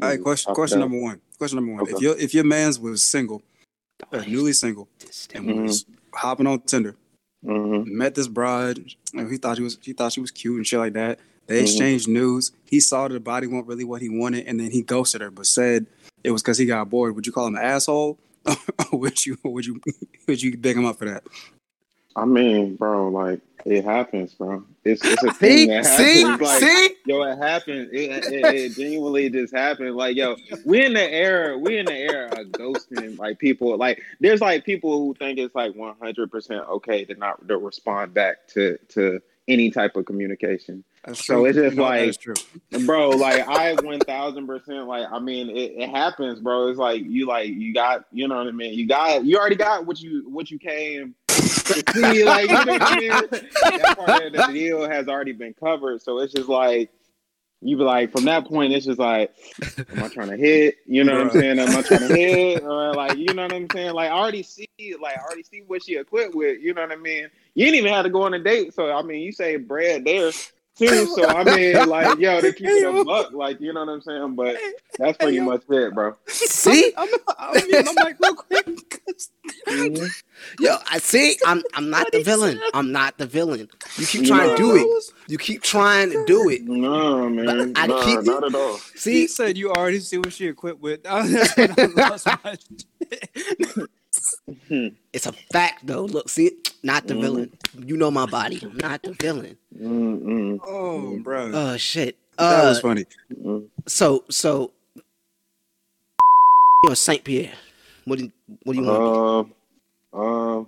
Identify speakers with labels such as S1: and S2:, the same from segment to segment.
S1: we
S2: All
S1: can
S2: right, question question number one. Question number one. If your if your man's was single, uh, newly single, and
S1: Mhm.
S2: was hopping on Tinder,
S1: Mhm.
S2: met this bride, and he thought she was he thought she was cute and shit like that. They
S1: Mhm.
S2: exchanged news. He saw that the body wasn't really what he wanted, and then he ghosted her, but said it was because he got bored. Would you call him an asshole? would you would you would you big him up for that?
S1: I mean, bro, like it happens, bro. It's it's a
S3: See,
S1: thing that
S3: see,
S1: happens. Like,
S3: see.
S1: yo, it happened. It, it, it genuinely just happened. Like, yo, we in the era, we in the era of ghosting. Like people, like there's like people who think it's like 100 percent okay to not to respond back to to any type of communication.
S2: That's
S1: So it's just
S2: You know,
S1: like-
S2: true.
S1: Bro, like I 1000 percent, like I mean, it, it happens, bro. It's like you like you got, you know what I mean. You got, you already got what you what you came see. Like you know what I mean. That part of the deal has already been covered. So it's just like you be like from that point, it's just like, am I trying to hit? You know what I'm saying? Am I trying to hit? Or like, you know what I'm saying? Like I already see, like I already see what she equipped with. You know what I mean? You didn't even have to go on a date. So I mean, you say bread there too. So I mean, like, yo, they keep it a buck, like, you know what I'm saying? But that's pretty
S2: yo.
S1: much it, bro.
S3: See,
S2: I'm, I'm, I'm, I'm like real quick. 'cause-
S1: Mhm.
S3: yo, I see. I'm I'm not the villain. I'm not the villain. You keep trying to do it. You keep trying to do it.
S1: No, man.
S3: I
S1: Nah,
S3: keep-
S1: not at all.
S2: He
S3: See,
S2: said you already see what she equipped with. That's when I lost my shit.
S3: it's a fact though. Look, see, not the
S1: Mhm.
S3: villain. You know my body. I'm not the villain.
S1: Mm-mm.
S2: Oh, bro,
S3: Oh shit.
S2: that
S3: Uh,
S2: was funny.
S3: So so. You're Saint Pierre. What do you, what do you want?
S1: Um, um,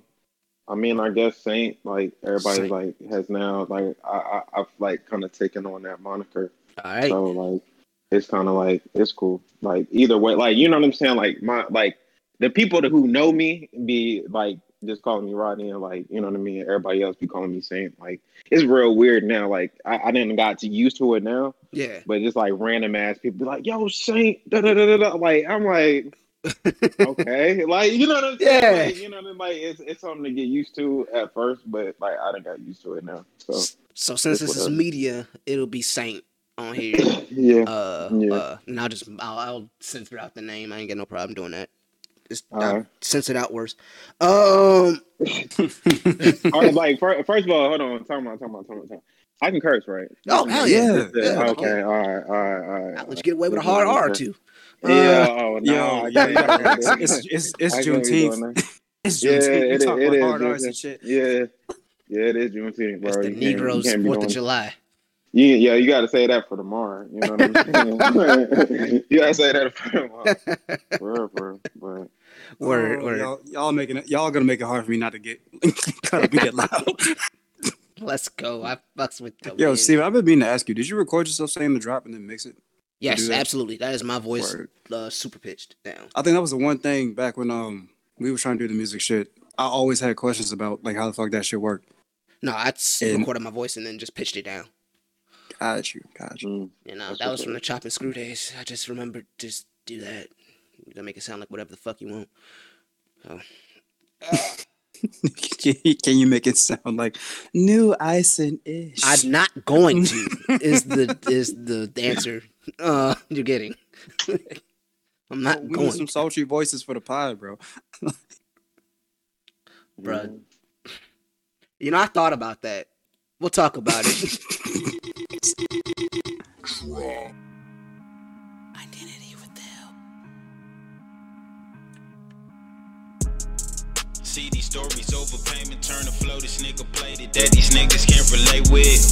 S1: I mean, I guess Saint, like everybody,
S3: Saint.
S1: like has now, like I, I, I've like kind of taken on that moniker.
S3: All right.
S1: So like, it's kind of like it's cool. Like either way, like you know what I'm saying. Like my like the people who know me be like just calling me Rodney and like you know what I mean. Everybody else be calling me Saint. Like it's real weird now. Like I, I didn't got to used to it now,
S3: Yeah.
S1: but just like random ass people be like, "Yo, Saint," da da da da. da. Like I'm like. okay, like you know what I'm saying.
S3: Yeah.
S1: Like, you know what I mean. Like it's it's something to get used to at first, but like I done got used to it now. So
S3: So since this is media, it'll be Saint on here.
S1: yeah,
S3: Uh,
S1: Yeah.
S3: uh, and I'll just I'll, I'll censor out the name. I ain't got no problem doing that. Just I'll
S1: Alright.
S3: it out worse. Um,
S1: All right, like fir- first of all, hold on, time out, time out, time out, time out. I can curse, right?
S3: Oh, hell yeah.
S1: Yeah.
S3: Yeah.
S1: Okay. All right. All right. All right.
S3: Let you get away with a hard R too.
S1: Yeah. Oh no.
S2: Yeah, yeah,
S1: do
S2: yeah.
S1: that.
S2: It's it's it's
S1: I can't be doing
S2: Juneteenth. It's
S1: Yeah,
S2: Juneteenth.
S1: it
S2: talk
S1: It
S2: about hard R's and shit.
S1: Yeah. Yeah, it is Juneteenth, bro.
S3: It's the
S1: You
S3: Negroes
S1: can't
S3: Fourth of July.
S1: You, yeah, you got to say that for tomorrow. You know what I'm saying? you got to say that for tomorrow. For real, for. But
S3: Word,
S2: Oh,
S3: word.
S2: Y'all, y'all making it. Y'all gonna make it hard for me not to get cut up get loud.
S3: Let's go. I fucks with the
S2: Yo,
S3: man.
S2: Steven, I've been meaning to ask you. Did you record yourself saying the drop and then mix it?
S3: Yes,
S2: that?
S3: absolutely. That is my voice,
S2: Word.
S3: uh, super pitched down.
S2: I think that was the one thing back when um we were trying to do the music shit. I always had questions about like how the fuck that shit worked.
S3: No, I
S2: And-
S3: recorded my voice and then just pitched it down.
S2: Got you, got you.
S3: You know,
S1: That's
S3: that was from the chop and screw days. I just remembered just do that. You gotta make it sound like whatever the fuck you want.
S2: Can you make it sound like new ice and ish?
S3: I'm not going to. is the is the answer uh you're getting? I'm not going.
S2: we need some sultry voices for the pod, bro.
S3: Bruh. You know, I thought about that. We'll talk about it.
S4: Stories overpayment, turn the flow. This nigga played it that these niggas can't relate with.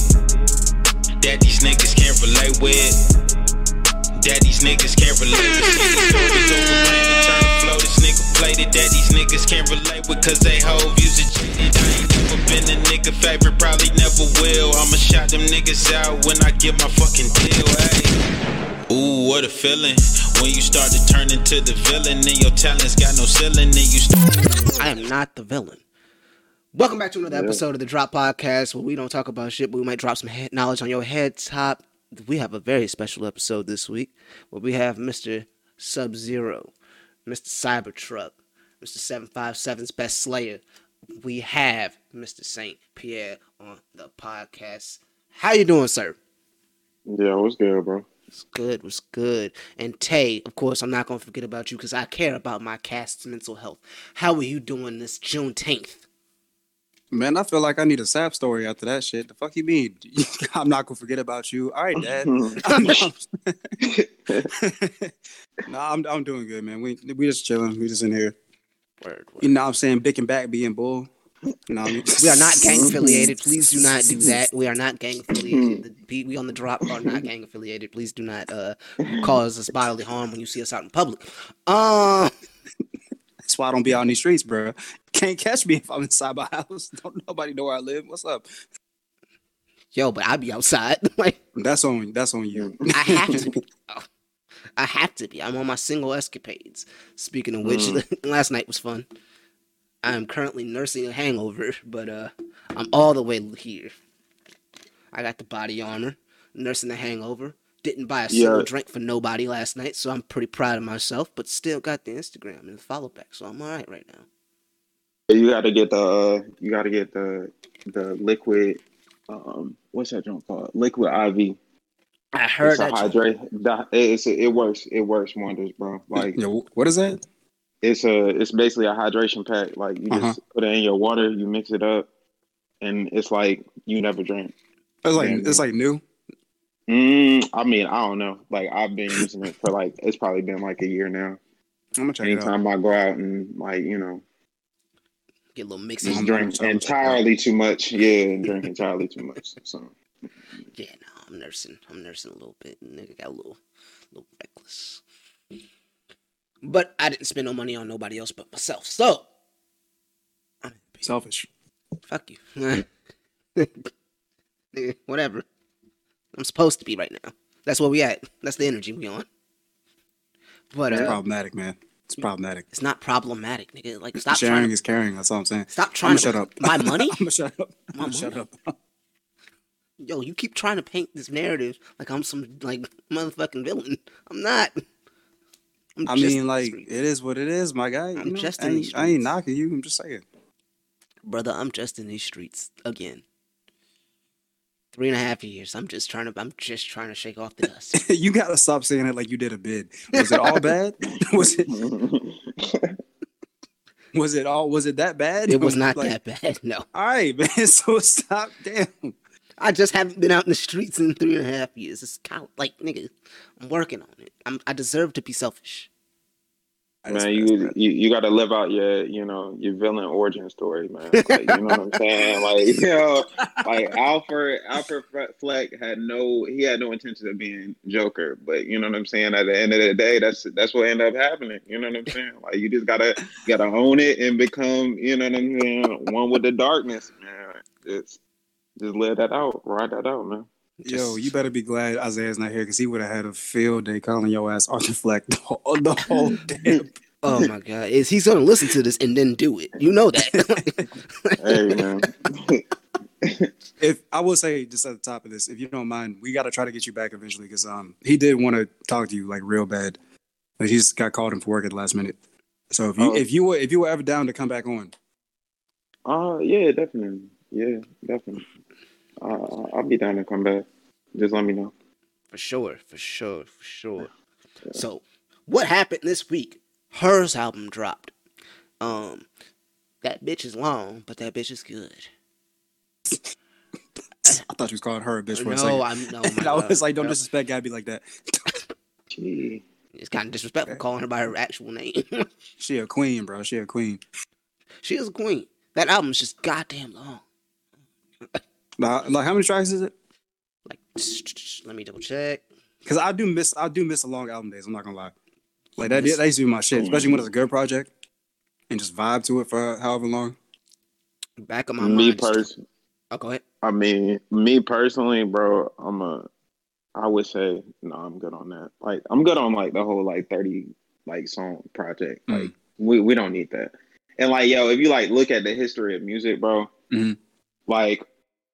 S4: That these niggas can't relate with. That these niggas can't relate with. These stories overpayment, turn the flow. This nigga played it that these niggas can't relate with. Cause they hoe use it cheated. I ain't never been a nigga favorite, probably never will. I'ma shout them niggas out when I get my fucking deal, hey. Ooh, what a feeling when you start to turn into the villain and your talents got no ceiling and you start.
S3: I am not the villain. Welcome back to another
S1: Yeah.
S3: episode of the Drop Podcast where we don't talk about shit, but we might drop some head knowledge on your head top. We have a very special episode this week where we have Mr. Sub Zero, Mr. Cybertruck, Mr. 757's Best Slayer. We have Mr. Saint Pierre on the podcast. How you doing, sir?
S1: Yeah, what's good, bro?
S3: It's good. Was good. And Tay, of course, I'm not gonna forget about you because I care about my cast's mental health. How are you doing this Juneteenth?
S2: Man, I feel like I need a sap story after that shit. The fuck you mean? I'm not gonna forget about you. All right, Dad. no, I'm I'm doing good, man. We we just chilling. We just in here.
S3: Word, word.
S2: You know what I'm saying? Bick and back being bull. You know what I mean?
S3: We are not gang affiliated. Please do not do that. We are not gang affiliated. We on the drop are not gang affiliated. Please do not uh, cause us bodily harm when you see us out in public. Um,
S2: That's why I don't be out in these streets, bro. Can't catch me if I'm inside my house. Don't nobody know where I live. What's up?
S3: yo, but I be outside. like
S2: That's on that's on you.
S3: I have to be. Oh, I have to be. I'm on my single escapades. Speaking of which, last night was fun. I am currently nursing a hangover, but uh, I'm all the way here. I got the body armor, nursing the hangover. Didn't buy a single
S1: Yeah.
S3: drink for nobody last night, so I'm pretty proud of myself. But still got the Instagram and the follow back, so I'm all right right now.
S1: You got to get the uh, you got to get the the liquid. Um, what's that drink called? Liquid IV.
S3: I heard
S1: it's a
S3: that. you-
S1: hydrate. that- It's it works. It works wonders, bro. Like
S2: Yo, what is that?
S1: It's a it's basically a hydration pack. Like you just
S2: Uh-huh.
S1: put it in your water, you mix it up, and it's like you never drink.
S2: It's like
S1: Yeah,
S2: it's like new.
S1: Mm, I mean, I don't know. Like I've been using it for like it's probably been like a year now.
S2: I'm gonna check it out.
S1: Anytime I go out and like you know
S3: Get a little mix
S1: just
S2: I'm-
S3: in.
S2: I'm
S1: drink
S2: I'm
S1: entirely too much, yeah, and drink entirely too much. So
S3: Yeah, no, I'm nursing. I'm nursing a little bit. Nigga got a little, little reckless. But I didn't spend no money on nobody else but myself. So, I'm.
S2: Selfish.
S3: fuck you. Whatever. I'm supposed to be right now. That's where we at. That's the energy we on. But
S2: It's
S3: uh,
S2: problematic, man. It's problematic.
S3: it's not problematic, nigga. Like stop
S2: Sharing
S3: trying. To,
S2: is caring. That's all I'm saying.
S3: stop trying
S2: gonna shut up.
S3: My money.
S2: I'm gonna shut up. I'm gonna shut up.
S3: Yo, you keep trying to paint this narrative like I'm some like motherfucking villain. I'm not. I'm
S2: I mean, like it is what it is, my guy.
S3: I'm
S2: know,
S3: just
S2: I
S3: in
S2: ain't, I ain't knocking you. I'm just saying.
S3: brother, I'm just in these streets again. Three and a half years. I'm just trying to. I'm just trying to shake off the dust.
S2: you gotta stop saying it like you did a bid. Was it all bad? was it? Was it all? Was it that bad?
S3: It was not
S2: Like,
S3: that bad. No,
S2: All right, man. So stop. Damn.
S3: I just haven't been out in the streets in three and a half years. It's kind of like nigga. I'm working on it. I'm. I deserve to be selfish.
S2: That's-
S1: man, you, you you got to live out your you know your villain origin story, man. Like, you know what I'm saying? Like you know, like Alfred Alfred Fle- Fleck had no he had no intention of being Joker, but you know what I'm saying. At the end of the day, that's that's what ended up happening. You know what I'm saying? Like you just gotta gotta own it and become you know what I'm saying one with the darkness, man. It's just let that out, ride that out, man.
S2: Yo, you better be glad Isaiah's not here because he would have had a field day calling your ass Arthur Fleck the whole, the whole damn.
S3: Oh my god, is he's gonna listen to this and then do it? You know that.
S1: Hey, man.
S2: If I will say just at the top of this, if you don't mind, we got to try to get you back eventually because um he did want to talk to you like real bad, but he just got called in for work at the last minute. So if you
S1: Oh.
S2: if you were if you were ever down to come back on,
S1: Uh, yeah, definitely. Yeah, definitely. Uh, I'll be down to come back. Just let me know.
S3: For sure, for sure, for sure. So, what happened this week? H.E.R.'s album dropped. Um, that bitch is long, but that bitch is good.
S2: I thought you was calling her a bitch for a
S3: no,
S2: second.
S3: I'm no.
S2: and I was
S3: God.
S2: like, don't
S3: No.
S2: disrespect Gabby like that.
S1: Gee.
S3: It's kind of disrespectful calling her by her actual name.
S2: She a queen, bro. She a queen.
S3: she is a queen. That album's just goddamn long.
S2: Like, like how many tracks is it?
S3: Like, let me double check.
S2: Because I do miss I do miss the long album days. I'm not gonna lie. Like that, that used to be my shit, especially when it's a good project and just vibe to it for however long.
S3: Back of my
S1: Me
S3: mind.
S1: person.
S3: Oh, go ahead.
S1: I mean, me personally, bro. I'm a. I would say no. I'm good on that. Like, I'm good on like the whole like 30 like song project.
S2: Mm.
S1: Like, we we don't need that. And like, yo, if you like look at the history of music, bro,
S2: Mhm.
S1: like,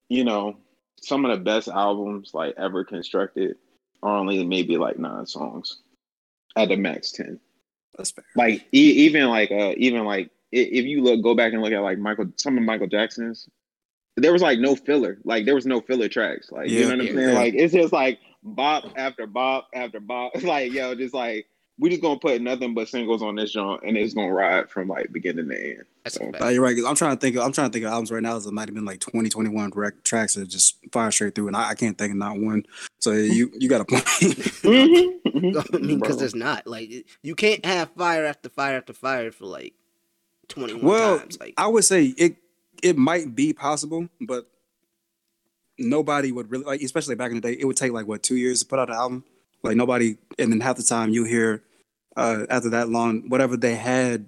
S1: you know, some of the best albums like ever constructed are only maybe like nine songs, at the max ten.
S2: That's fair.
S1: like e- even like uh even like if you look go back and look at like Michael some of Michael Jackson's there was like no filler like there was no filler tracks like you know what I'm
S2: yeah,
S1: saying
S2: yeah.
S1: like it's just like bop after bop after bop. It's like yo, just like we just gonna put nothing but singles on this joint, and it's gonna ride from like beginning to end.
S3: That's
S1: So-
S2: Uh, you're right. 'cause I'm trying to think. Of, I'm trying to think of albums right now. That might have been like 2021 rec- tracks that just fire straight through, and I, I can't think of not one. So you you got a point.
S3: I mean, because
S1: Bro.
S3: there's not like you can't have fire after fire after fire for like 21
S2: well,
S3: times. Like
S2: I would say it it might be possible, but nobody would really like, especially back in the day. It would take like what two years to put out an album. Like nobody, and then half the time you hear uh, after that long, whatever they had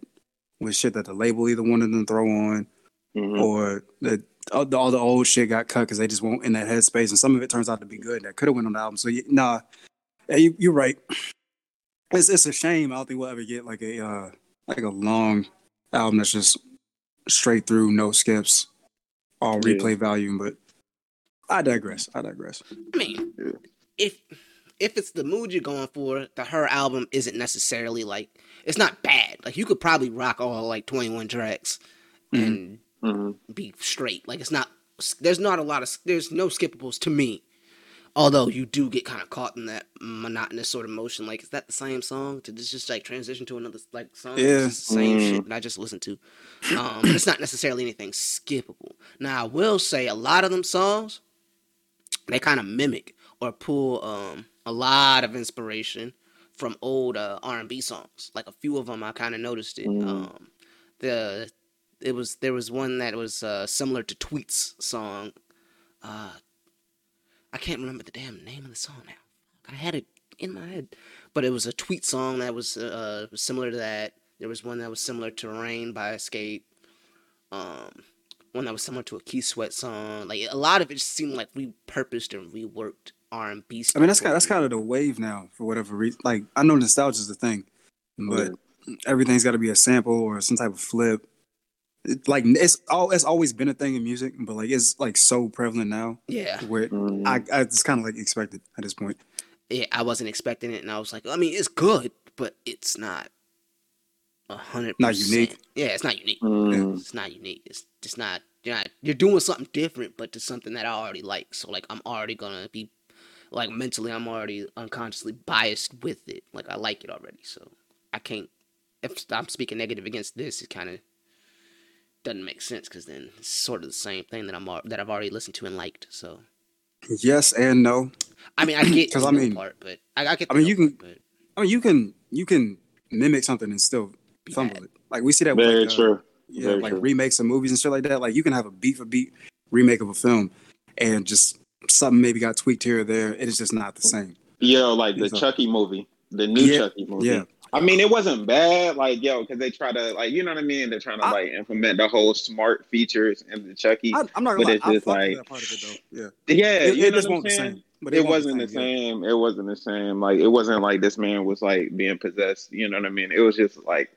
S2: was shit that the label either wanted them to throw on,
S1: Mhm.
S2: or that all the, all the old shit got cut because they just won't in that headspace, and some of it turns out to be good that could have went on the album. So you, nah, yeah, you, you're right. It's it's a shame. I don't think we'll ever get like a uh, like a long album that's just straight through, no skips, all
S1: Yeah.
S2: replay volume. But I digress. I digress.
S3: I mean,
S1: Yeah.
S3: if if it's the mood you're going for, the H.E.R. album isn't necessarily like it's not bad. Like you could probably rock all like 21 tracks and
S1: Mhm.
S3: be straight. Like it's not there's not a lot of there's no skippables to me. Although you do get kind of caught in that monotonous sort of motion, like is that the same song? Did this just like transition to another like song?
S2: Yeah.
S3: Same
S1: Mm.
S3: shit that I just listened to. Um, it's not necessarily anything skippable. Now I will say a lot of them songs, they kind of mimic or pull um a lot of inspiration from old uh, R&B songs. Like a few of them, I kind of noticed it.
S1: Mm.
S3: Um, the it was there was one that was uh, similar to Tweet's song. Uh, I can't remember the damn name of the song now. I had it in my head, but it was a Tweet song that was uh, similar to that. There was one that was similar to Rain by Xscape. Um, one that was similar to a Keith Sweat song. Like a lot of it just seemed like repurposed and reworked R and B.
S2: I mean, that's kind that's kind of the wave now for whatever reason. Like I know nostalgia is the thing, but everything's got to be a sample or some type of flip. It, like it's all it's always been a thing in music, but like it's like so prevalent now
S3: yeah.
S2: where
S1: Mhm.
S2: I, I it's kind of like expected at this point.
S3: yeah, I wasn't expecting it, and I was like, I mean, it's good, but it's not a hundred.
S2: Not
S3: percent.
S2: unique.
S3: Yeah, it's not unique.
S1: Mhm.
S3: It's not unique. It's just not. You're not. You're doing something different, but to something that I already like. So like, I'm already gonna be, like, mentally, I'm already unconsciously biased with it. Like, I like it already, so I can't. If I'm speaking negative against this, it kind of doesn't make sense because then it's sort of the same thing that I'm that I've already listened to and liked. So
S2: Yes and no.
S3: I mean, I get
S2: 'Cause
S3: the
S2: I mean-
S3: part, but I, I get.
S2: I mean,
S3: no
S2: you can-
S3: part,
S2: I mean, you can you can mimic something and still fumble
S3: bad.
S2: it. Like we see that with
S1: Very
S2: like, uh,
S1: true.
S2: yeah,
S1: Very
S2: like
S1: true.
S2: remakes of movies and shit like that. Like you can have a beat for beat remake of a film, and just something maybe got tweaked here or there. It is just not the same.
S1: Yo, like the
S2: It's a-
S1: Chucky movie, the new
S2: Yeah,
S1: Chucky movie.
S2: yeah.
S1: I mean, it wasn't bad, like yo, because they try to like, you know what I mean? They're trying to
S2: I-
S1: like implement the whole smart features in the Chucky.
S2: I, I'm not
S1: But
S2: gonna lie,
S1: it's just like-
S2: that part of it though. Yeah,
S1: yeah,
S2: it,
S1: you
S2: it
S1: know
S2: just won't the
S1: saying?
S2: same. But
S1: It,
S2: won't
S1: wasn't the
S2: yeah.
S1: same. It wasn't the same. Like it wasn't like this man was like being possessed. You know what I mean? It was just like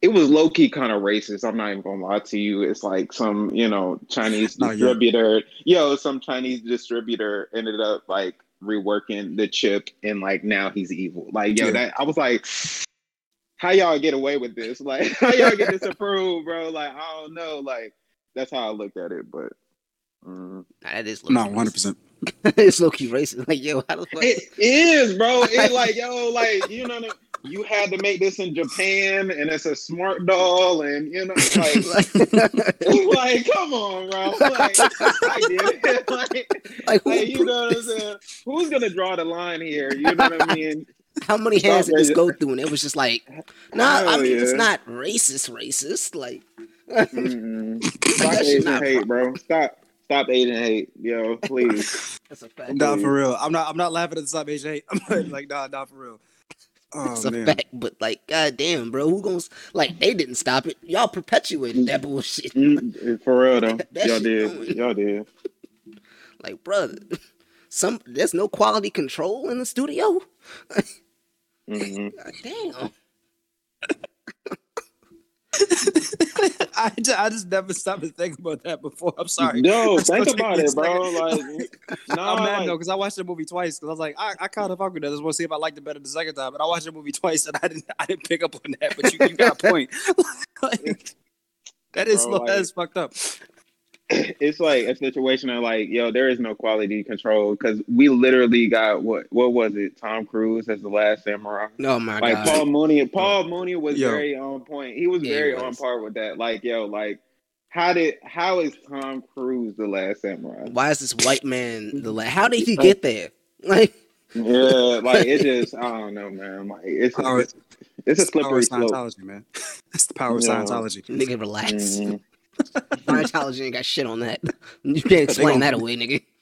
S1: it was low key kind of racist. I'm not even gonna lie to you. It's like some you know Chinese distributor. Yo, some Chinese distributor ended up like reworking the chip, and like now he's evil. Like yo,
S2: Yeah.
S1: that I was like. How y'all get away with this? Like, how y'all get this approved, bro? Like, I don't know. Like, that's how I looked at it. But mm.
S3: Nah, that is
S2: No, 100. percent
S3: it's low key racist. Like yo, how the fuck?
S1: It is, bro. It like yo, like you know, you had to make this in Japan, and it's a smart doll, and you know, like, like come on, bro. Like, I get it. Like,
S3: like,
S1: like, you know what I'm saying? Who's gonna draw the line here? You know what I mean?
S3: How many hands
S1: Stop
S3: did this go through? And it was just like, nah. I
S1: Hell
S3: mean, it's not racist. Racist. Like,
S1: Mm-mm. Stop
S3: That shit
S1: Asian
S3: not
S1: hate, bro. Stop, stop Asian hate, yo, please.
S3: that's a fact.
S2: Nah, for real. I'm not. I'm not laughing at the sub H8. I'm like, nah, nah, for real. Oh
S3: It's a
S2: man.
S3: fact, but like, goddamn, bro, who gonna like? They didn't stop it. Y'all perpetuated that bullshit.
S1: Mm, For real though, y'all did,
S3: going.
S1: y'all did.
S3: Like, brother, some there's no quality control in the studio.
S1: hmm
S3: damn.
S2: I just, I just never stopped to think about that before. I'm sorry. No,
S1: think about it, bro. Like, no,
S2: I'm mad
S1: like,
S2: though because I watched the movie twice because I was like, I, I kind of fuck with that. I just want to see if I liked it better the second time. But I watched the movie twice and I didn't I didn't pick up on that. But you, you got a point. like, that is
S1: Bro, like-
S2: is fucked up.
S1: it's like a situation of like, yo, there is no quality control because we literally got what what was it? Tom Cruise as the last samurai.
S3: Oh my
S1: Like
S3: god.
S1: Paul Mooney, Paul Mooney was
S2: Yo.
S1: very on point. He was
S3: Yeah, he
S1: very
S3: was.
S1: on par with that. Like, yo, like how did how is Tom Cruise the last samurai?
S3: Why is this white man the last How did he get there? Like
S1: Yeah, like it just I don't know, man. Like it's
S2: Power-
S1: it's, it's a
S2: It's power
S1: slippery
S2: of
S1: slope.
S2: Scientology, man. It's the power of
S1: Yeah.
S2: Scientology.
S3: nigga, relax.
S1: Mhm.
S3: Scientology ain't got shit on that. You can't explain that away, nigga.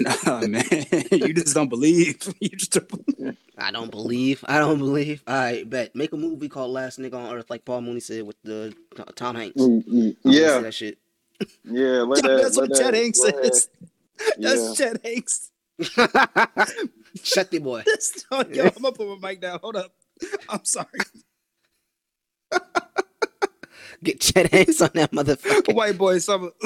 S2: Nah, man. you just don't believe. You just don't believe.
S3: I don't believe. I don't believe. All right, bet. Make a movie called Last Nigga on Earth, like Paul Mooney said with the uh, Tom Hanks.
S1: Mm, mm,
S3: I wanna see
S1: Yeah,
S3: that shit.
S1: yeah. Let that,
S2: That's what
S1: let
S2: Chet Hanks
S1: go ahead.
S2: says. That's
S1: Yeah.
S2: Chet Hanks.
S3: Shut the boy.
S2: That's, oh, yo, I'm gonna put my mic down. Hold up. I'm sorry.
S3: Get Chet Hanks on that motherfucker.
S2: White boy summer.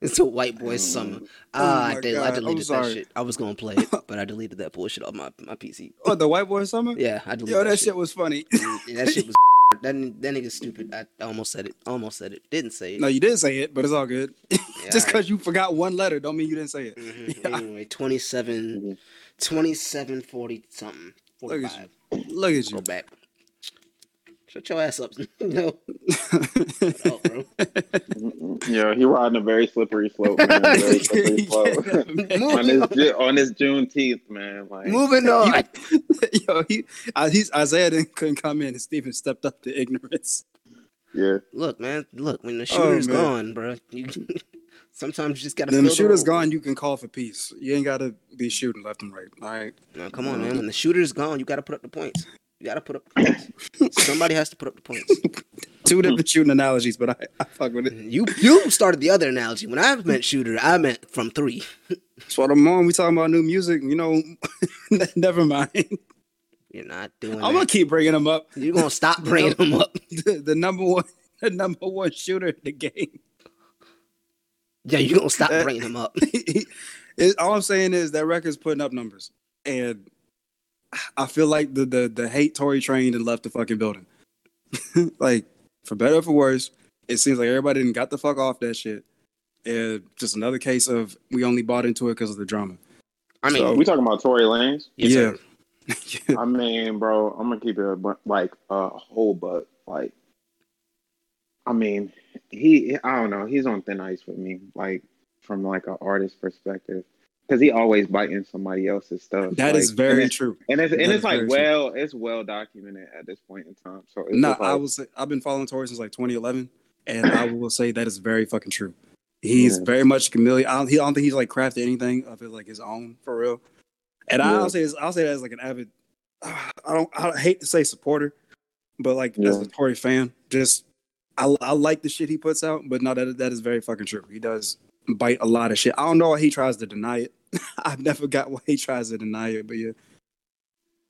S3: It's a white boy summer.
S2: Oh
S3: Ah, I, did, I deleted that shit. I was gonna play it, but I deleted that bullshit off my, my PC.
S2: Oh, the white boy summer?
S3: Yeah, I deleted
S2: Yo,
S3: that,
S2: that shit was funny.
S3: Yeah, that shit was that, that nigga's stupid. I almost said it. Almost said it. Didn't say it.
S2: no, you didn't say it, but it's all good.
S3: Yeah,
S2: Just because you forgot one letter don't mean you didn't say it.
S3: Mhm. Anyway, 27, 27, 40 something.
S2: Look
S3: 45.
S2: at Look at you.
S3: Go back. Shut your ass up. no. Oh, bro.
S1: Yeah, he riding a very slippery slope, man. Very slippery slope.
S2: Yeah, man.
S1: on this Ju- on this Juneteenth, man. Like,
S3: Moving on.
S2: Yo, he, uh, he's Isaiah didn't couldn't come in, and Stephen stepped up to ignorance.
S1: yeah,
S3: Look, man. Look, when the
S2: Oh,
S3: shooter's
S2: man.
S3: gone, bro, you sometimes you just gotta.
S2: When the shooter's gone, you can call for peace. You ain't gotta be shooting left and right. All right.
S3: No, come on, man. When the shooter's gone, you gotta put up the points. You gotta put up points. Somebody has to put up the points.
S2: Two different shooting analogies, but I, I fuck with it.
S3: You you started the other analogy. When I meant shooter, I meant from three.
S2: That's what I'm on. We talking about new music. You know, never mind.
S3: You're not doing
S2: I'm gonna keep bringing them up.
S3: You're gonna stop bringing them up.
S2: The, the number one, the number one shooter in the game.
S3: Yeah, you're gonna stop
S2: That-
S3: bringing them up.
S2: It- all I'm saying is that record's putting up numbers, and I feel like the the the hate Tory train and left the fucking building. like for better or for worse, it seems like everybody didn't got the fuck off that shit. And just another case of we only bought into it because of the drama.
S3: I mean,
S2: So-
S1: we talking about Tory Lanez.
S3: yes,
S2: yeah.
S1: I mean, bro, I'm gonna keep it a bu- like a whole but like, I mean, he I don't know, he's on thin ice with me, like from like an artist perspective, because he always biting somebody else's stuff.
S2: That
S1: like,
S2: is
S1: and
S2: very
S1: it's-
S2: true.
S1: And it's and
S2: That
S1: it's like
S2: very true.
S1: well, it's well documented at this point in time. So
S2: No,
S1: just like,
S2: I was I've been following Tory since like 2011, and I will say that is very fucking true. He's
S1: Yeah.
S2: very much a chameleon. I don't, he, I don't think he's like crafted anything of it like his own for real. And
S1: Yeah.
S2: I'll say I'll say that as like an avid. I don't I hate to say supporter, but like as a Tory fan, just I, I like the shit he puts out, but no, that that is very fucking true. He does bite a lot of shit. I don't know why he tries to deny it. I've never got why he tries to deny it, but yeah.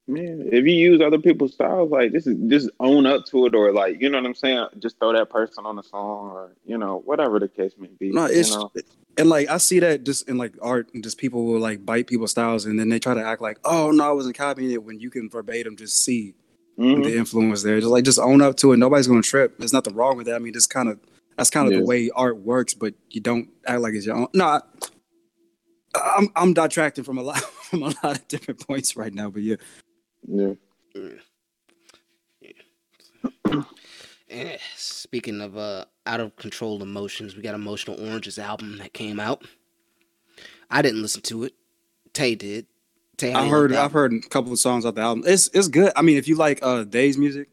S1: man, if you use other people's styles, like this is just own up to it, or like you know what I'm saying, just throw that person on the song, or you know whatever the case may be.
S2: No,
S1: you
S2: it's
S1: know?
S2: and like I see that just in like art and just people will like bite people's styles and then they try to act like, oh no, I wasn't copying it when you can verbatim just see
S1: Mhm.
S2: the influence there. Just like just own up to it. Nobody's gonna trip. There's nothing wrong with that. I mean, just kind of that's kind of
S1: Yeah.
S2: the way art works, but you don't act like it's your own. No, I, I'm I'm detracting from a lot from a lot of different points right now, but yeah.
S1: yeah.
S3: Eh, speaking of uh, out of control emotions, we got Emotional Orange's album that came out. I didn't listen to it. Tay did. Tay,
S2: I
S3: you
S2: heard I've heard a couple of songs off the album. It's it's good. I mean, if you like uh Days music,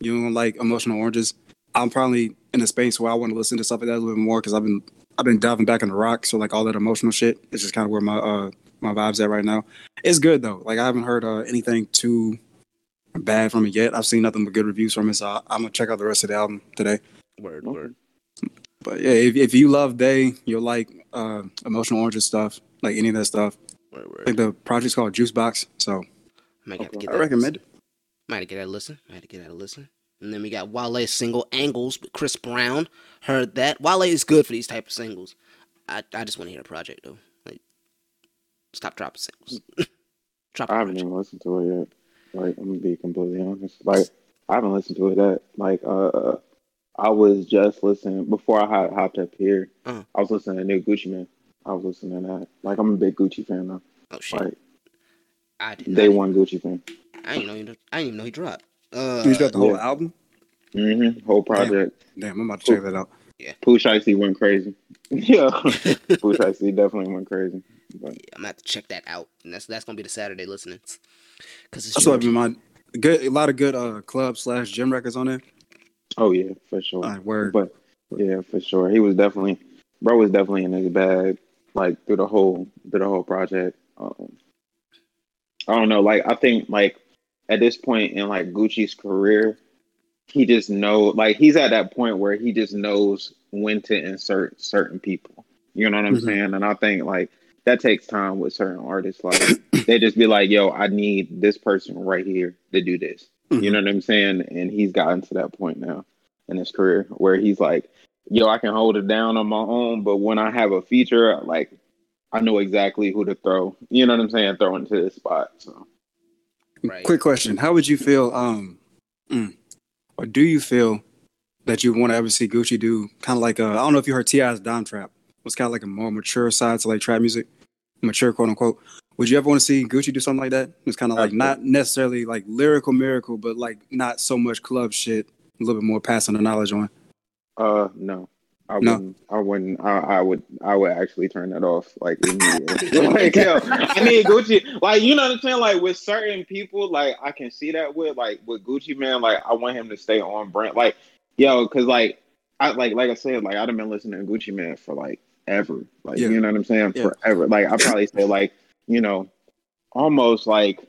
S2: you don't like emotional oranges. I'm probably in a space where I want to listen to stuff like that a little bit more because I've been I've been diving back into rock, so like all that emotional shit is just kind of where my uh my vibes at right now. It's good though. Like I haven't heard uh, anything too bad from it yet. I've seen nothing but good reviews from it, so I, I'm gonna check out the rest of the album today.
S3: Word, word.
S2: But yeah, if if you love Day, you'll like uh emotional oranges stuff, like any of that stuff.
S3: Word,
S2: I
S3: word.
S2: think the project's called Juice Box, so
S3: Might have to get
S2: I recommend it.
S3: Might have to get that a listen. Might have to get that a listen. And then we got Wale's single Angles with Chris Brown. Heard that. Wale is good for these type of singles. I, I just want to hear the project though. Like stop dropping singles. Drop a
S1: I haven't even listened to it yet. Like I'm gonna be completely honest. Like I haven't listened to it yet. like uh I was just listening before I hop- hopped up here.
S3: Uh.
S1: I was listening to new Gucci Mane. I was listening to that. Like I'm a big Gucci fan now.
S3: Oh shit!
S1: Like
S3: I did
S1: day one Gucci fan.
S3: I didn't know. He, I didn't even know he dropped. Uh,
S2: you got the whole
S1: yeah.
S2: album.
S1: hmm Whole project.
S2: Damn, I'm about to check that out. Yeah.
S1: Pooh Shiesty went crazy. yeah, Pooh Shiesty definitely went crazy. But
S3: Yeah, I'm gonna have to check that out. And that's that's gonna be the Saturday listening. Cause it's
S2: That's what I've
S3: Georgia.
S2: been mind. Good, a lot of good uh club slash gym records on there.
S1: oh yeah, for sure.
S2: All right, word.
S1: But yeah, for sure, he was definitely, bro was definitely in his bag, like through the whole through the whole project. Um, I don't know, like I think like at this point in like Gucci's career, he just know like he's at that point where he just knows when to insert certain people. You know what I'm
S2: Mhm.
S1: saying? And I think like that takes time with certain artists. Like they just be like, "Yo, I need this person right here to do this." You
S2: Mhm.
S1: know what I'm saying? And he's gotten to that point now in his career where he's like, yo, I can hold it down on my own, but when I have a feature, like I know exactly who to throw. You know what I'm saying? Throw into this spot. So
S3: Right.
S2: Quick question: How would you feel? Um, mm, or do you feel that you want to ever see Gucci do kind of like I don't know if you heard T.I.'s Dime Trap was kind of like a more mature side to like trap music, mature quote unquote. Would you ever want to see Gucci do something like that? It's kind of like not necessarily like lyrical miracle, but like not so much club shit, a little bit more passing the knowledge on.
S1: uh no. I
S2: No.
S1: wouldn't I wouldn't I, I would I would actually turn that off like like I need Gucci. Like you know what I'm saying? Like with certain people, like I can see that with like with Gucci Mane, like I want him to stay on brand. Like, yo, cause like I like like I said, like I've been listening to Gucci Mane for like ever. Like
S2: Yeah.
S1: you know what I'm saying?
S2: Yeah.
S1: Forever. Like I probably say like, you know, almost like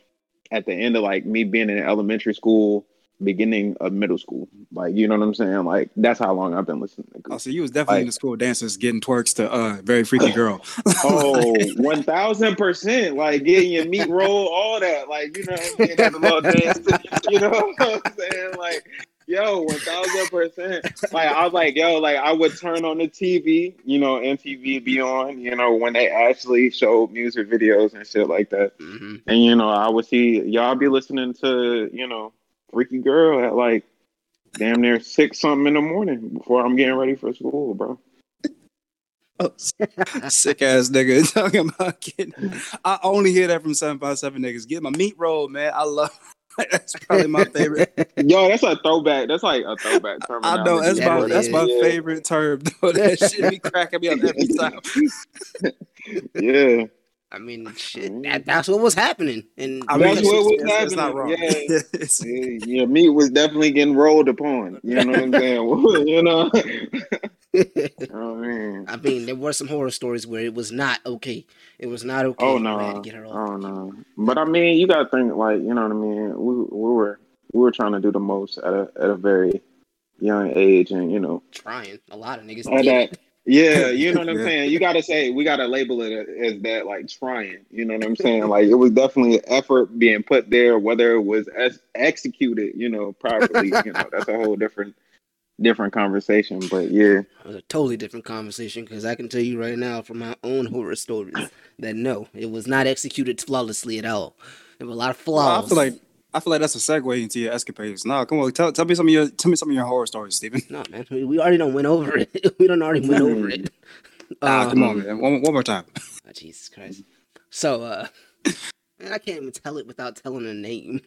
S1: at the end of like me being in elementary school, beginning of middle school. Like you know what I'm saying? Like that's how long I've been listening to
S2: Oh, so you was definitely in the school dances getting twerks to uh very freaky girl.
S1: Oh, one thousand percent. Like getting your meat roll, all that. Like, you know what I'm saying? Got the little dance, you know what I'm saying? Like, yo, one thousand percent. Like I was like, yo, like I would turn on the TV, you know, MTV be on, you know, when they actually showed music videos and shit like that.
S3: hmm
S1: And you know, I would see y'all be listening to, you know, Freaky Gurl at like damn near six something in the morning before I'm getting ready for school, bro.
S2: Oh, Sick ass nigga talking about getting. I only hear that from seven five seven niggas. Get my meat roll, man. I love. That's probably my favorite.
S1: Yo, that's a throwback. That's like a throwback term.
S2: I know that's my that's my
S3: is.
S2: favorite term. Though. That shit be cracking me up every time.
S1: Yeah,
S3: I mean, shit. That, that's what was happening. And
S2: I mean,
S1: That's what was
S2: it's- it's not wrong.
S1: yeah. Yeah, your meat was definitely getting rolled upon. You know what I'm saying? you know, you know what I mean?
S3: There were some horror stories where it was not okay. It was not okay.
S1: Oh no,
S3: to get her off.
S1: oh no. But I mean, you gotta think like you know what I mean. We we were we were trying to do the most at a at a very young age, and you know
S3: Trying. A lot of niggas
S1: at that. Yeah, you know what I'm
S2: Yeah.
S1: saying. You gotta say we gotta label it as that, like trying. You know what I'm saying? Like it was definitely an effort being put there, whether it was ex- executed, you know, properly. you know, that's a whole different different conversation. But yeah,
S3: It was a totally different conversation because I can tell you right now from my own horror stories that no, it was not executed flawlessly at all. There were a lot of
S2: Well, I
S3: flaws.
S2: feel like I feel like that's a segue into your escapades. Now, come on, tell, tell me some of your tell me some of your horror stories, Steven.
S3: no, man, we, we already don't went over it. we don't already went over it.
S2: Ah,
S3: Uh,
S2: come on, man. One, one more time.
S3: oh, Jesus Christ. So, uh, man, I can't even tell it without telling a name.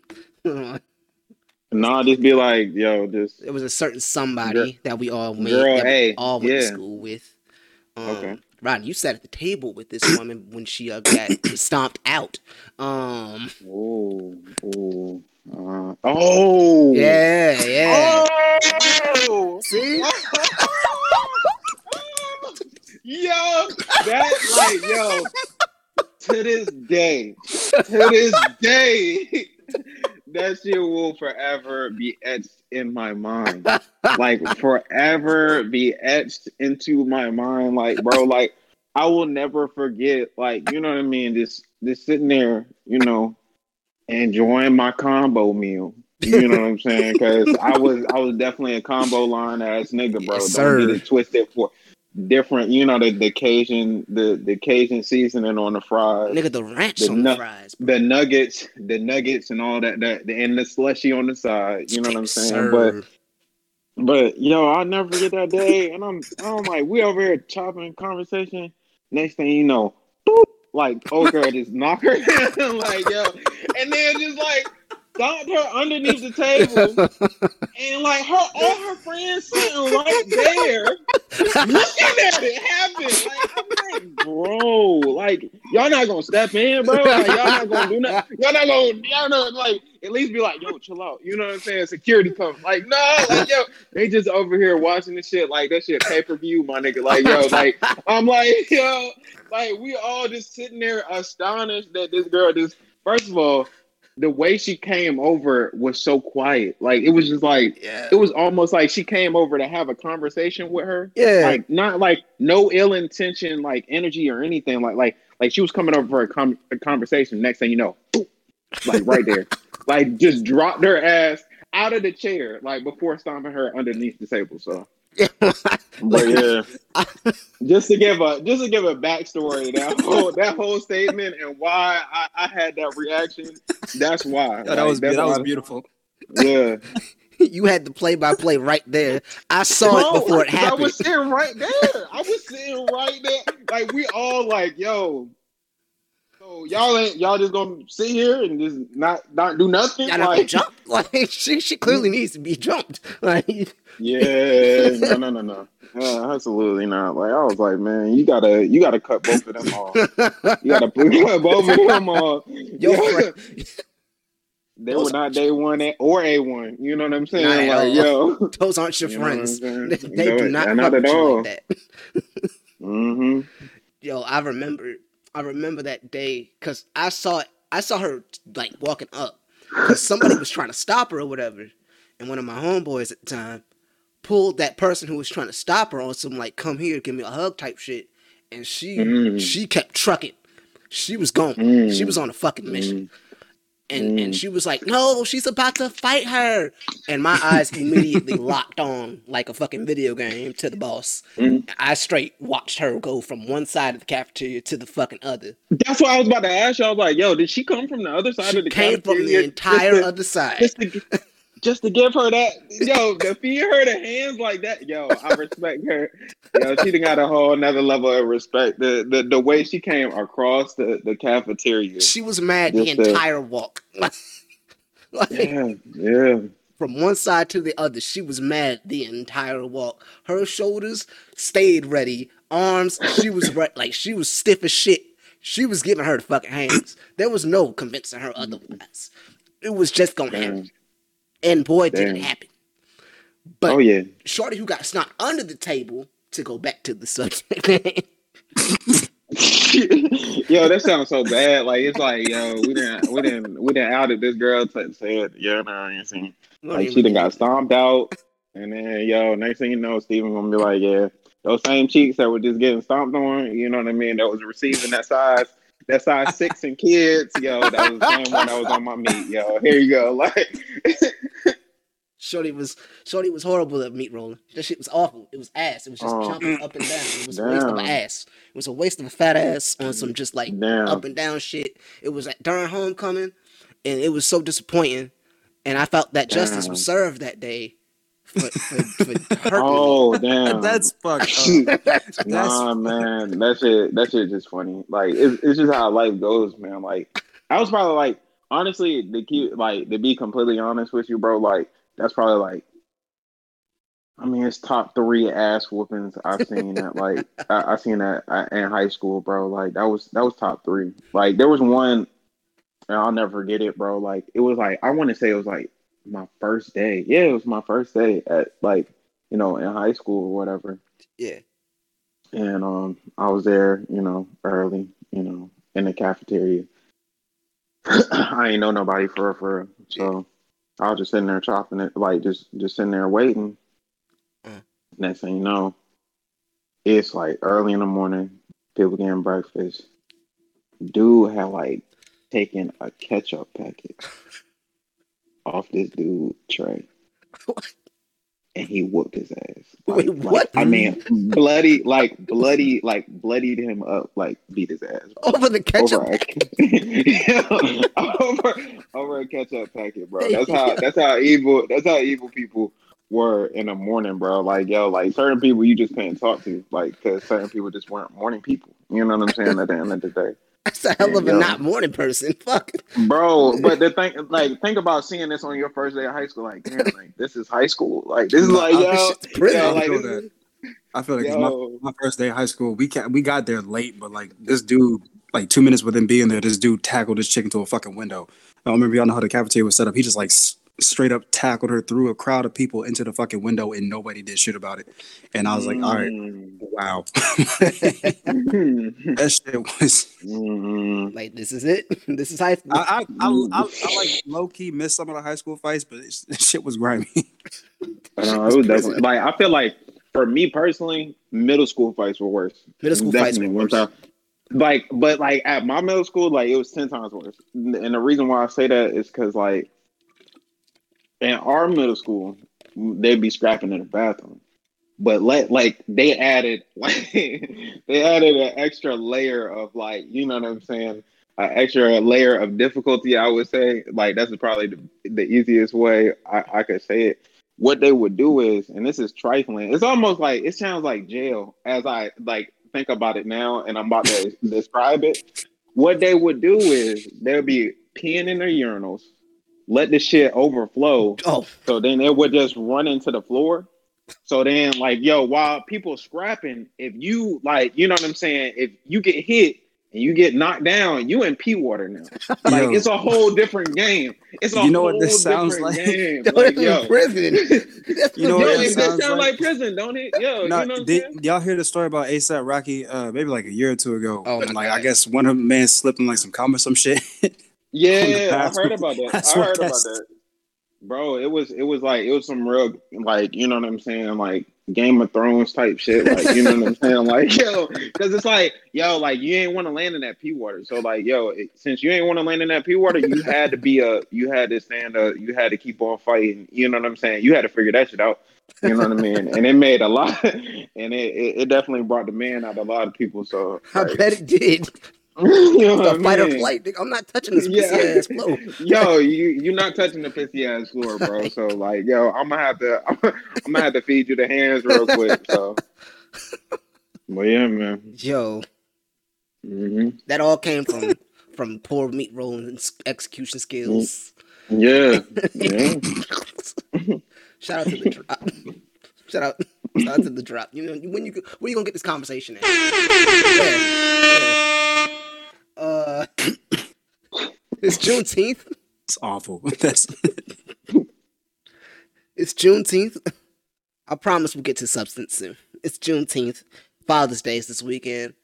S1: nah, just be like, yo, just
S3: it was a certain somebody that we all made,
S1: Girl
S3: that we
S1: A,
S3: all went to school with. Um,
S1: Okay.
S3: Ron, you sat at the table with this woman when she uh, got stomped out. Um,
S1: oh, oh, uh, oh,
S3: yeah, yeah.
S1: Oh!
S3: See?
S1: yo, that like yo, to this day, to this day, that shit will forever be etched in my mind. Like forever be etched into my mind. Like, bro, like I will never forget, like, you know what I mean? Just just sitting there, you know, enjoying my combo meal. You know what I'm saying? Because I was I was definitely a combo line ass nigga, bro.
S3: Yes,
S1: Don't
S3: sir.
S1: get it twisted for different, you know, the, the Cajun the, the Cajun seasoning on the fries.
S3: Nigga, the ranch
S1: The
S3: on the
S1: nut-
S3: fries.
S1: The nuggets, the nuggets and all that, that and the slushy on the side. You know what I'm saying?
S3: sir.
S1: But But yo, I'll never forget that day. And I'm I'm like, we over here chopping conversation. Next thing you know, boop, like old girl just knock her down, like yo, and then just like stomped her underneath the table, and like her all her friends sitting right there, looking at it happen. Like I'm like, bro, like y'all not gonna step in, bro. Like y'all not gonna do nothing. Y'all not gonna, y'all not like at least be like, yo, chill out. You know what I'm saying? Security come. Like no, like yo, they just over here watching the shit like that shit pay per view, my nigga. Like yo, like I'm like yo, like we all just sitting there astonished that this girl just. First of all, the way she came over was so quiet. Like it was just like
S3: Yeah.
S1: it was almost like she came over to have a conversation with her.
S3: Yeah.
S1: Like not like no ill intention, like energy or anything. Like like like she was coming over for a, com- a conversation. Next thing you know, boop, like right there, like just dropped her ass out of the chair, like before stomping her underneath the table. So, but yeah, just to give a just to give a backstory that whole that whole statement and why I, I had that reaction. That's why.
S2: Yeah, that
S1: Like,
S2: was that was beautiful.
S1: Yeah.
S3: you had the play by play right there. I saw it before it
S1: happened. I was sitting right there. I was sitting right there. Like we all like, yo. So y'all ain't y'all just gonna sit here and just not not do nothing?
S3: Y'all
S1: Like,
S3: jump? Like she, she clearly needs to be jumped. Like
S1: yeah, no, no, no, no. Uh, absolutely not. Like I was like, man, you gotta you gotta cut both of them off. You gotta cut both of them off.
S3: Yo,
S1: They were not day one or a one. You know what I'm saying? Like, yo.
S3: those aren't your
S1: You know what I'm
S3: friends. They,
S1: No,
S3: do not
S1: not at
S3: you
S1: all.
S3: like that.
S1: hmm
S3: Yo, I remember, I remember that day because I saw, I saw her like walking up because somebody was trying to stop her or whatever, and one of my homeboys at the time pulled that person who was trying to stop her on some like "come here, give me a hug" type shit, and she
S1: Mm.
S3: she kept trucking. She was gone.
S1: Mm.
S3: She was on a fucking mission. And, and
S1: Mm.
S3: she was like, no, she's about to fight her. And my eyes immediately locked on like a fucking video game to the boss.
S1: Mm.
S3: I straight watched her go from one side of the cafeteria to the fucking other.
S1: That's what I was about to ask you. I was like, yo, did she come from the other side
S3: She
S1: of the
S3: came from the entire
S1: to,
S3: other side.
S1: just to, just to give her that, yo, to feed her the hands like that, yo, I respect her. Yo, she done got a whole another level of respect. The the, the way she came across the, the cafeteria.
S3: She was mad the entire walk. like,
S1: Yeah, yeah.
S3: from one side to the other, she was mad the entire walk. Her shoulders stayed ready, arms, she was re- like she was stiff as shit. She was giving her the fucking hands. There was no convincing her otherwise. It was just gonna happen.
S1: Mm.
S3: And boy, it
S1: Damn.
S3: happen. But
S1: Oh yeah.
S3: Shorty who got snuck under the table to go back to the subject.
S1: yo, that sounds so bad. Like it's like, yo, we didn't, we didn't, we didn't outed this girl. To said, yeah, no, you see, like she done got stomped out, and then yo, next thing you know, Steven gonna be like, yeah, those same cheeks that were just getting stomped on, you know what I mean? That was receiving that size, that size six and kids, yo, that was the same one that was on my meat, yo. Here you go, like,
S3: Shorty was Shorty was horrible at meat rolling. That shit was awful. It was ass. It was just
S1: Oh.
S3: jumping up and down. It was a waste of an ass. It was a waste of a fat ass on some just like
S1: Damn.
S3: up and down shit. It was at during homecoming, and it was so disappointing. And I felt that justice was served that day for for, for
S1: oh damn,
S2: That's fucked up. That's
S1: nah, man, that shit, that shit just funny. Like, it's, it's just how life goes, man. Like, I was probably like, honestly, to keep, like, to be completely honest with you, bro, like, that's probably like, I mean, it's top three ass whoopings I've seen at like, I, I seen that in high school, bro. Like, that was that was top three. Like, there was one, and I'll never forget it, bro. Like, it was like, I want to say it was like my first day. Yeah, it was my first day at like, you know, in high school or whatever
S3: Yeah.
S1: and um, I was there, you know, early, you know, in the cafeteria. I ain't know nobody for for real. so I was just sitting there chopping it, like just just sitting there waiting.
S3: Mm.
S1: Next thing you know, it's like early in the morning, people getting breakfast. Dude had like taken a ketchup packet off this dude tray, and he whooped his ass.
S3: Wait,
S1: Like- like,
S3: what?
S1: I mean, bloody, like bloody, like bloodied him up, like beat his ass.
S3: Over the ketchup.
S1: Over over, over a ketchup packet, bro. That's how that's how evil that's how evil people were in the morning, bro. Like yo, like certain people you just couldn't talk to, like because certain people just weren't morning people. You know what I'm saying? At the end of the day,
S3: That's a hell of a not morning person. Fuck.
S1: bro. But the thing, like, think about seeing this on your first day of high school. Like, damn, like this is high school. Like this is like
S2: This
S1: yo,
S3: shit's
S1: yo,
S2: I
S1: like
S2: feel
S1: this
S2: that.
S1: is,
S2: I feel like 'cause
S1: yo.
S2: my, my first day of high school, we ca- we got there late, but like this dude, like two minutes within being there, this dude tackled this chick into a fucking window. I don't remember y'all know how the cafeteria was set up. He just like s- straight up tackled her through a crowd of people into the fucking window, and nobody did shit about it. And I was like, all right,
S1: Mm.
S2: wow, that shit was.
S1: Mm.
S3: Like this is it. This is high.
S2: I I, I, I, I like low key missed some of the high school fights, but it's, this shit was grimy.
S1: I know, it was definitely like I feel like for me personally, middle school fights were worse.
S3: Middle school fights were
S1: Definitely,
S3: worse.
S1: one time. Like, but like at my middle school, like it was ten times worse. And the reason why I say that is because like in our middle school, they'd be scrapping in the bathroom. But let like they added like they added an extra layer of like you know what I'm saying, an extra layer of difficulty. I would say like that's probably the, the easiest way I, I could say it. What they would do is, and this is trifling. It's almost like it sounds like jail as I like think about it now, and I'm about to describe it. What they would do is they'll be peeing in their urinals, let the shit overflow,
S3: Oh,
S1: so then it would just run into the floor. So then, like, yo, while people scrapping, if you like, you know what I'm saying, if you get hit and you get knocked down, you in pee water now. Like,
S2: Yo.
S1: it's a whole different game. It's a
S2: You know
S1: whole
S2: what this sounds like?
S1: Game. Like, yo,
S3: prison.
S2: You know
S1: yo,
S2: what that
S1: it,
S2: sounds
S1: sound like?
S2: like?
S1: prison, don't it? Yo,
S2: No,
S1: you know what I'm
S2: did,
S1: saying?
S2: y'all hear the story about ASAP Rocky? Uh, maybe like a year or two ago.
S3: Oh,
S2: And, like
S3: God.
S2: I guess one of the men slipped in like some cum or some shit.
S1: Yeah, I heard about that.
S2: That's
S1: I heard about that. Bro, it was it was like it was some real like you know what I'm saying? Like Game of Thrones type shit like you know what I'm saying? Like yo because it's like yo like you ain't want to land in that pee water. So like yo it, since you ain't want to land in that pee water you had to be a you had to stand up you had to keep on fighting you know what I'm saying? You had to figure that shit out you know what I mean? And it made a lot and it, it, it definitely brought the man out of a lot of people so
S3: I
S1: like,
S3: bet it did.
S1: you know
S3: The
S1: I
S3: fight or flight. nigga. I'm not touching this
S1: Yeah.
S3: pussy ass flow.
S1: yo, you you're not touching the pissy ass floor, bro. So like, yo, I'm gonna have to I'm gonna have to feed you the hands real quick. So, but yeah, man.
S3: Yo,
S1: hmm
S3: that all came from from poor meat rolling and execution skills.
S1: Yeah, yeah.
S3: Shout out to the drop. Shout out, shout out to the drop. You know when you where you gonna get this conversation at? Yeah, yeah. Uh, it's Juneteenth.
S2: it's awful. That's
S3: It's Juneteenth. I promise we'll get to substance soon. It's Juneteenth. Father's Day is this weekend.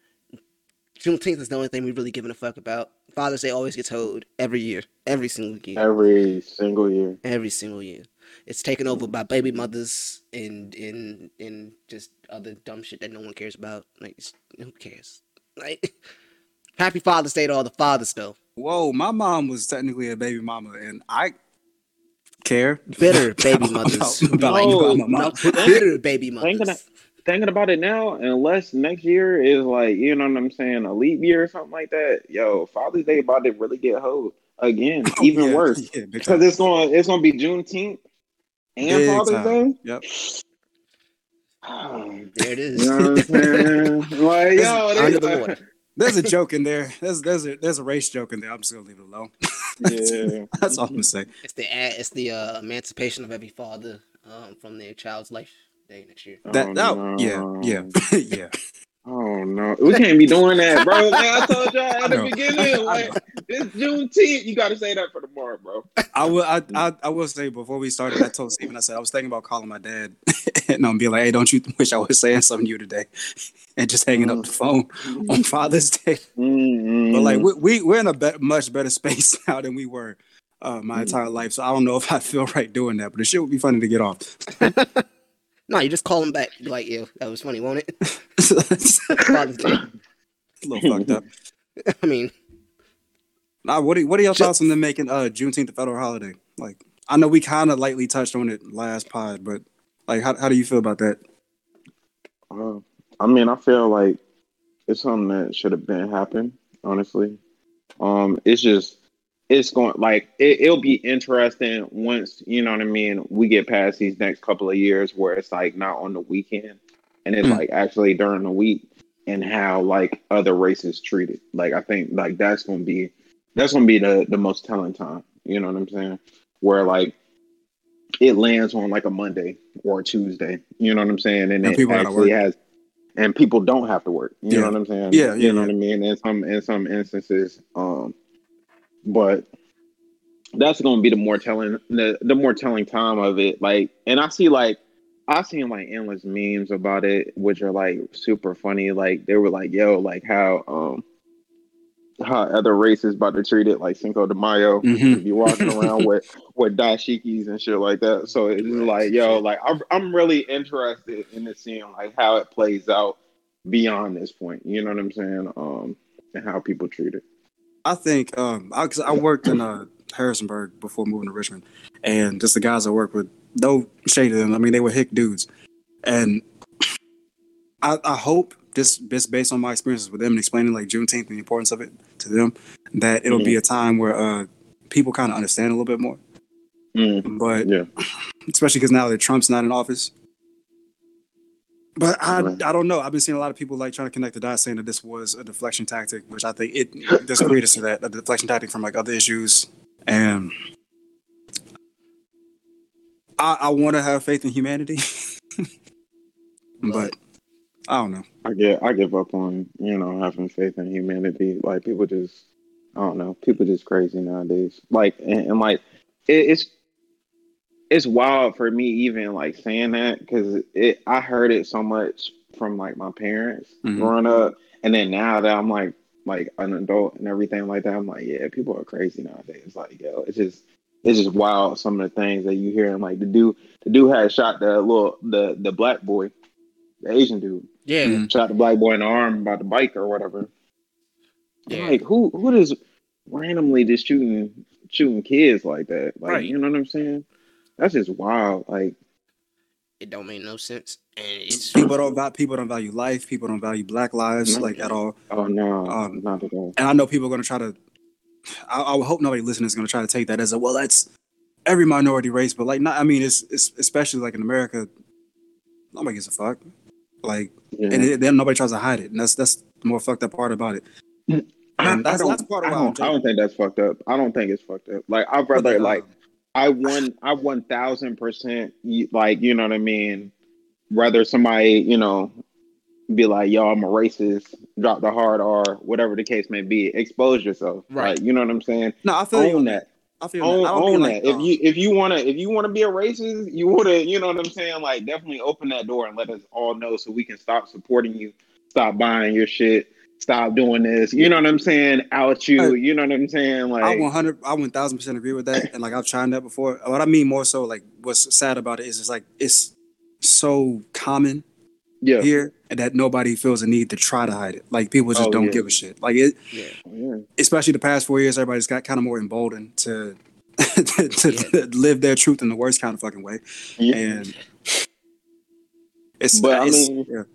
S3: Juneteenth is the only thing we really giving a fuck about. Father's Day always gets hoed every year, every single year,
S1: Every single year.
S3: every single year. It's taken over by baby mothers and and and just other dumb shit that no one cares about. Like, who cares? Like, Happy Father's Day to all the fathers, though.
S2: whoa. My mom was technically a baby mama, and I care.
S3: Bitter baby mothers.
S2: about-
S1: No,
S2: about my mom.
S3: No, bitter baby
S1: Thinking
S3: mothers.
S1: Thinking about it now, unless next year is like you know what I'm saying, a leap year or something like that. Yo, Father's Day about to really get hoed again, oh, even
S2: Yeah,
S1: worse.
S2: Yeah,
S1: Because
S2: time.
S1: it's going it's gonna be Juneteenth and
S2: Big
S1: Father's
S2: time.
S1: Day.
S2: Yep.
S3: Oh, There it is.
S1: You know what I'm saying? like, yo, they,
S3: Under the water.
S2: There's a joke in there. There's there's a there's a race joke in there. I'm just gonna leave it alone.
S1: Yeah.
S2: That's all I'm gonna say.
S3: It's the it's the uh, emancipation of every father um, from their child's life day next year.
S2: That
S1: Oh,
S2: oh, yeah
S1: no.
S2: yeah yeah.
S1: Oh no, we can't be doing that, bro. Like I told y'all at the beginning,
S2: I
S1: like
S2: know.
S1: it's Juneteenth. You got to say that for tomorrow, bro.
S2: I will. I, I I will say before we started, I told Steven. I said I was thinking about calling my dad and I'm be like, "Hey, don't you wish I was saying something to you today?" And just hanging up the phone on Father's Day.
S1: Mm-mm.
S2: But like we, we we're in a bet much better space now than we were uh, my entire life. So I don't know if I feel right doing that, but the shit would be funny to get off.
S3: No, you just call him back. Be like, yo, that was funny, won't it?
S2: it's
S3: Father's Day.
S2: a little fucked up.
S3: I mean,
S2: Nah, what are, what are your thoughts on them making uh Juneteenth a federal holiday? Like, I know we kind of lightly touched on it last pod, but like, how how do you feel about that?
S1: Uh, I mean, I feel like it's something that should have been happened. Honestly, um, it's just it's going like it, it'll be interesting once you know what I mean. We get past these next couple of years where it's like not on the weekend and it's
S2: Mm.
S1: like actually during the week and how like other races treat it. Like I think like that's gonna be that's gonna be the the most telling time. You know what I'm saying? Where like it lands on like a Monday or Tuesday. You know what I'm saying? And,
S2: And
S1: it
S2: people
S1: actually has and people don't have to work. You
S2: Yeah.
S1: know what I'm saying?
S2: Yeah, yeah,
S1: You know
S2: yeah.
S1: what I mean? In some in some instances. Um but that's gonna be the more telling the, the more telling time of it. Like and I see like I've seen like endless memes about it, which are like super funny. Like they were like, yo, like how um how other races about to treat it like Cinco de Mayo.
S2: Mhm.
S1: Be walking around with with dashikis and shit like that. So it's like, yo, like I'm I'm really interested in the seeing like how it plays out beyond this point. You know what I'm saying? Um and how people treat it.
S2: I think um, I, 'cause I worked in uh, Harrisonburg before moving to Richmond, and just the guys I worked with, no shade to them. I mean, they were hick dudes, and I, I hope this, this based on my experiences with them and explaining like Juneteenth and the importance of it to them, that it'll be a time where uh, people kind of understand a little bit more.
S1: Mm,
S2: But
S1: yeah.
S2: especially because now that Trump's not in office. But I,
S1: Right.
S2: I don't know. I've been seeing a lot of people like trying to connect the dots, saying that this was a deflection tactic, which I think it does credence to that a deflection tactic from like other issues. And I, I want to have faith in humanity, but I don't know.
S1: I get I give up on, you know, having faith in humanity. Like people just I don't know, people just crazy nowadays. Like and, and like it, it's it's wild for me even like saying that because it I heard it so much from like my parents
S2: Mhm.
S1: growing up, and then now that I'm like like an adult and everything like that, I'm like, yeah, people are crazy nowadays. Like, yo, it's just it's just wild some of the things that you hear. And like the dude, the dude had shot the little the the black boy, the Asian dude,
S3: Yeah.
S2: Mhm.
S1: shot the black boy in the arm about the bike or whatever.
S3: Yeah.
S1: Like who who does randomly just shooting shooting kids like that? Like
S3: Right.
S1: you know what I'm saying? That's just wild. Like
S3: It don't make no sense. And it's
S2: People don't value people don't value life. People don't value Black lives
S1: No.
S2: like at all.
S1: oh no,
S2: Um,
S1: not at all.
S2: And I know people are going to try to. I, I would hope nobody listening is going to try to take that as a well. That's every minority race, but like, not. I mean, it's, it's especially like in America. Nobody gives a fuck. Like,
S1: Yeah.
S2: and it, then nobody tries to hide it, and that's that's the more fucked up part about it.
S1: I,
S2: and
S1: I
S2: that's-
S1: don't,
S2: that's part of
S1: I
S2: why I'm
S1: don't, I don't think that's fucked up. I don't think it's fucked up. Like I'd rather
S2: But, uh,
S1: like I won. I one thousand percent like you know what I mean. Rather somebody you know be like yo I'm a racist, drop the hard R, whatever the case may be. Expose yourself,
S3: Right.
S1: Like, you know what I'm saying?
S2: no, I feel you
S1: Own
S2: on
S1: that.
S2: I feel
S1: Own,
S2: that. I
S1: own that.
S2: like,
S1: if
S2: um,
S1: you if you wanna if you wanna be a racist, you wanna you know what I'm saying? Like definitely open that door and let us all know so we can stop supporting you, stop buying your shit, stop doing this. You know what I'm saying? Out you. You know what I'm saying? Like
S2: I 100, I 1000 percent agree with that, and like I've tried that before. What I mean more so, like what's sad about it is, it's like it's so common
S1: yeah.
S2: here that nobody feels a need to try to hide it. Like people just
S1: Oh,
S2: don't
S1: yeah.
S2: give a shit. Like it,
S3: yeah.
S1: yeah.
S2: especially the past four years, everybody's got kind of more emboldened to to, to live their truth in the worst kind of fucking way.
S1: Yeah.
S2: And it's,
S1: But I mean-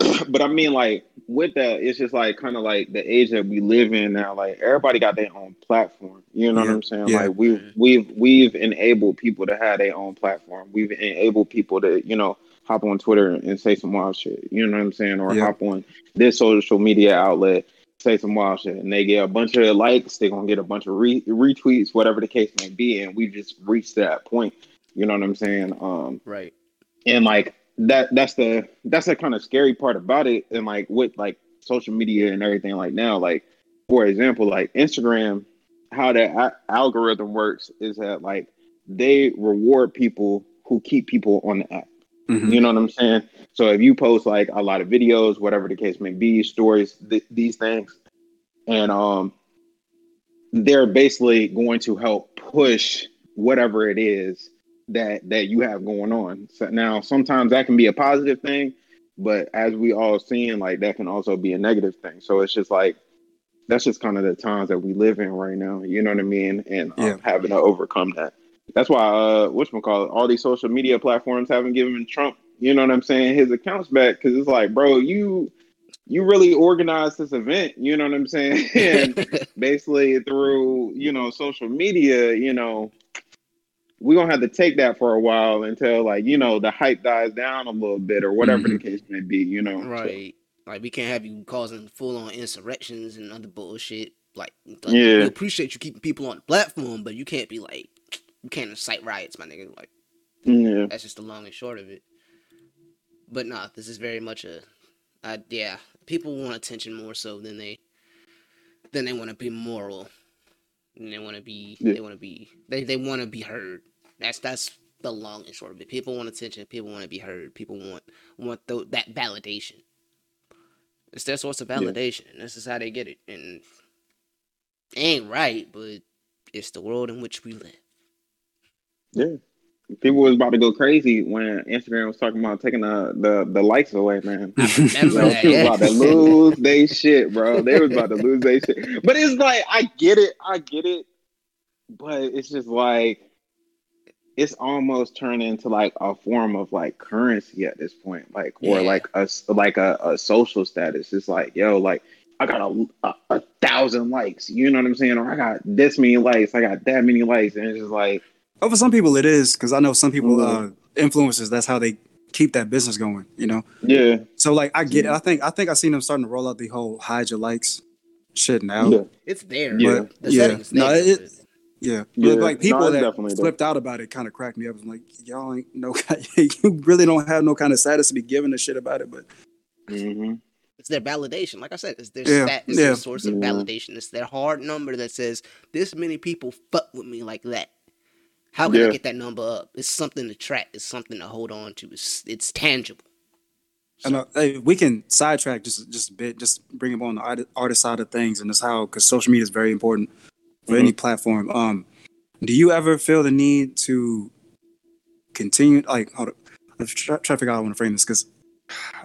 S1: but I mean, like with that, it's just like kind of like the age that we live in now. Like everybody got their own platform. You know
S2: Yeah,
S1: what I'm saying?
S2: yeah.
S1: Like we've we've we've enabled people to have their own platform. We've enabled people to you know hop on Twitter and say some wild shit. You know what I'm saying? Or hop on this social media outlet. Say some wild shit, and they get a bunch of likes. They're gonna get a bunch of re- retweets, whatever the case may be, and we just reached that point. You know what I'm saying? Um,
S3: Right.
S1: and like that that's the that's the kind of scary part about it and like with like social media and everything like now like for example like instagram how that algorithm works is that like they reward people who keep people on the app
S2: Mhm.
S1: you know what i'm saying so if you post like a lot of videos whatever the case may be stories th- these things and um they're basically going to help push whatever it is that that you have going on. So now sometimes that can be a positive thing, but as we all seeing, like that can also be a negative thing. So it's just like that's just kind of the times that we live in right now. You know what I mean? And um,
S2: Yeah.
S1: having to overcome that. That's why uh what's call it? All these social media platforms haven't given Trump, you know what I'm saying, his accounts back because it's like, bro, you you really organized this event, you know what I'm saying? and basically through, you know, social media, you know, we're gonna have to take that for a while until like, you know, the hype dies down a little bit or whatever the case may be, you know. So,
S3: Right. Like we can't have you causing full on insurrections and other bullshit. Like, like,
S1: Yeah.
S3: we appreciate you keeping people on the platform, but you can't be like, you can't incite riots, my nigga. Like,
S1: yeah.
S3: that's just the long and short of it. But nah, this is very much a, uh, yeah. People want attention more so than they, than they want to be moral. And they want to be,
S1: Yeah.
S3: they want to be, they they want to be heard. That's that's the long and short of it. People want attention. People want to be heard. People want want th- that validation. It's their source of
S1: Yeah.
S3: validation. and This is how they get it. And it ain't right, but it's the world in which we live.
S1: Yeah. People was about to go crazy when Instagram was talking about taking the the, the likes away, man.
S3: I remember that.
S1: people
S3: Yeah.
S1: about to lose they shit, bro. They was about to lose they shit. But it's like I get it, I get it, but it's just like it's almost turned into like a form of like currency at this point, like or
S3: Yeah.
S1: like a like a, a social status. It's like yo, like I got a, a a thousand likes, you know what I'm saying, or I got this many likes, I got that many likes, and it's just like
S2: Oh, for some people it is because I know some people,
S1: Mhm.
S2: uh, influencers. That's how they keep that business going. You know.
S1: yeah,
S2: So like, I get it. I think I think I seen them starting to roll out the whole hide your likes shit now.
S1: yeah,
S3: It's there.
S1: Yeah.
S3: but The
S2: Yeah.
S3: setting's
S2: No,
S3: there.
S2: it- Yeah,
S1: Yeah,
S2: But, like people
S1: no,
S2: that
S1: definitely there.
S2: flipped out about it kind of cracked me up. I'm like, y'all ain't no, you really don't have no kind of status to be giving a shit about it. But
S1: Mm-hmm.
S3: It's their validation. Like I said, it's their
S2: Yeah,
S3: stat. It's
S2: yeah.
S3: their source of
S1: Yeah.
S3: validation. It's their hard number that says this many people fuck with me like that. How can I get that number up? It's something to track. It's something to hold on to. It's it's tangible.
S2: and uh, hey, we can sidetrack just just a bit, just bring it on the art, artist side of things, and that's how because social media is very important for any platform. Um, do you ever feel the need to continue? Like, hold on, I'm try, try to figure out how I want to frame this because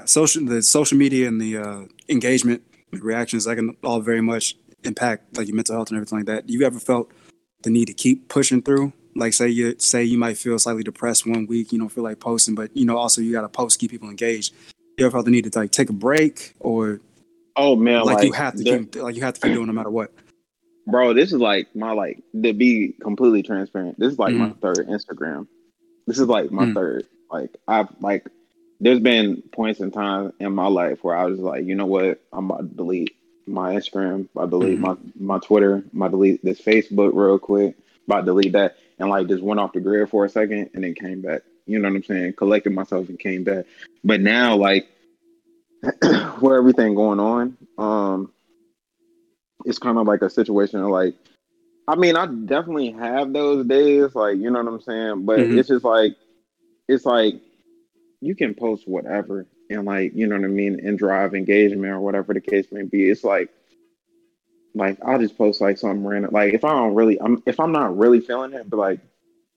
S2: social the social media and the uh, engagement, the reactions, that can all very much impact like your mental health and everything like that. Do you ever felt the need to keep pushing through? Like say you say you might feel slightly depressed one week, you don't feel like posting, but you know also you got to post, keep people engaged. You ever felt the need to like take a break or
S1: Oh man,
S2: like,
S1: like,
S2: you have to
S1: there-
S2: keep like you have to keep doing no matter what?
S1: bro. This is like my like to be completely transparent. This is like my third Instagram. This is like my
S2: Mm.
S1: third. Like I've like there's been points in time in my life where I was like, you know what, I'm about to delete my Instagram, I delete
S2: Mhm.
S1: my my Twitter, to delete this Facebook real quick, about to delete that, and like just went off the grid for a second and then came back. You know what I'm saying? Collected myself and came back. But now like where everything going on, um, it's kind of like a situation of like I mean, I definitely have those days, like you know what I'm saying, but
S2: Mhm.
S1: it's just like it's like you can post whatever and like you know what I mean and drive engagement or whatever the case may be. It's like like I'll just post like something random. Like if I don't really I'm if I'm not really feeling it, but like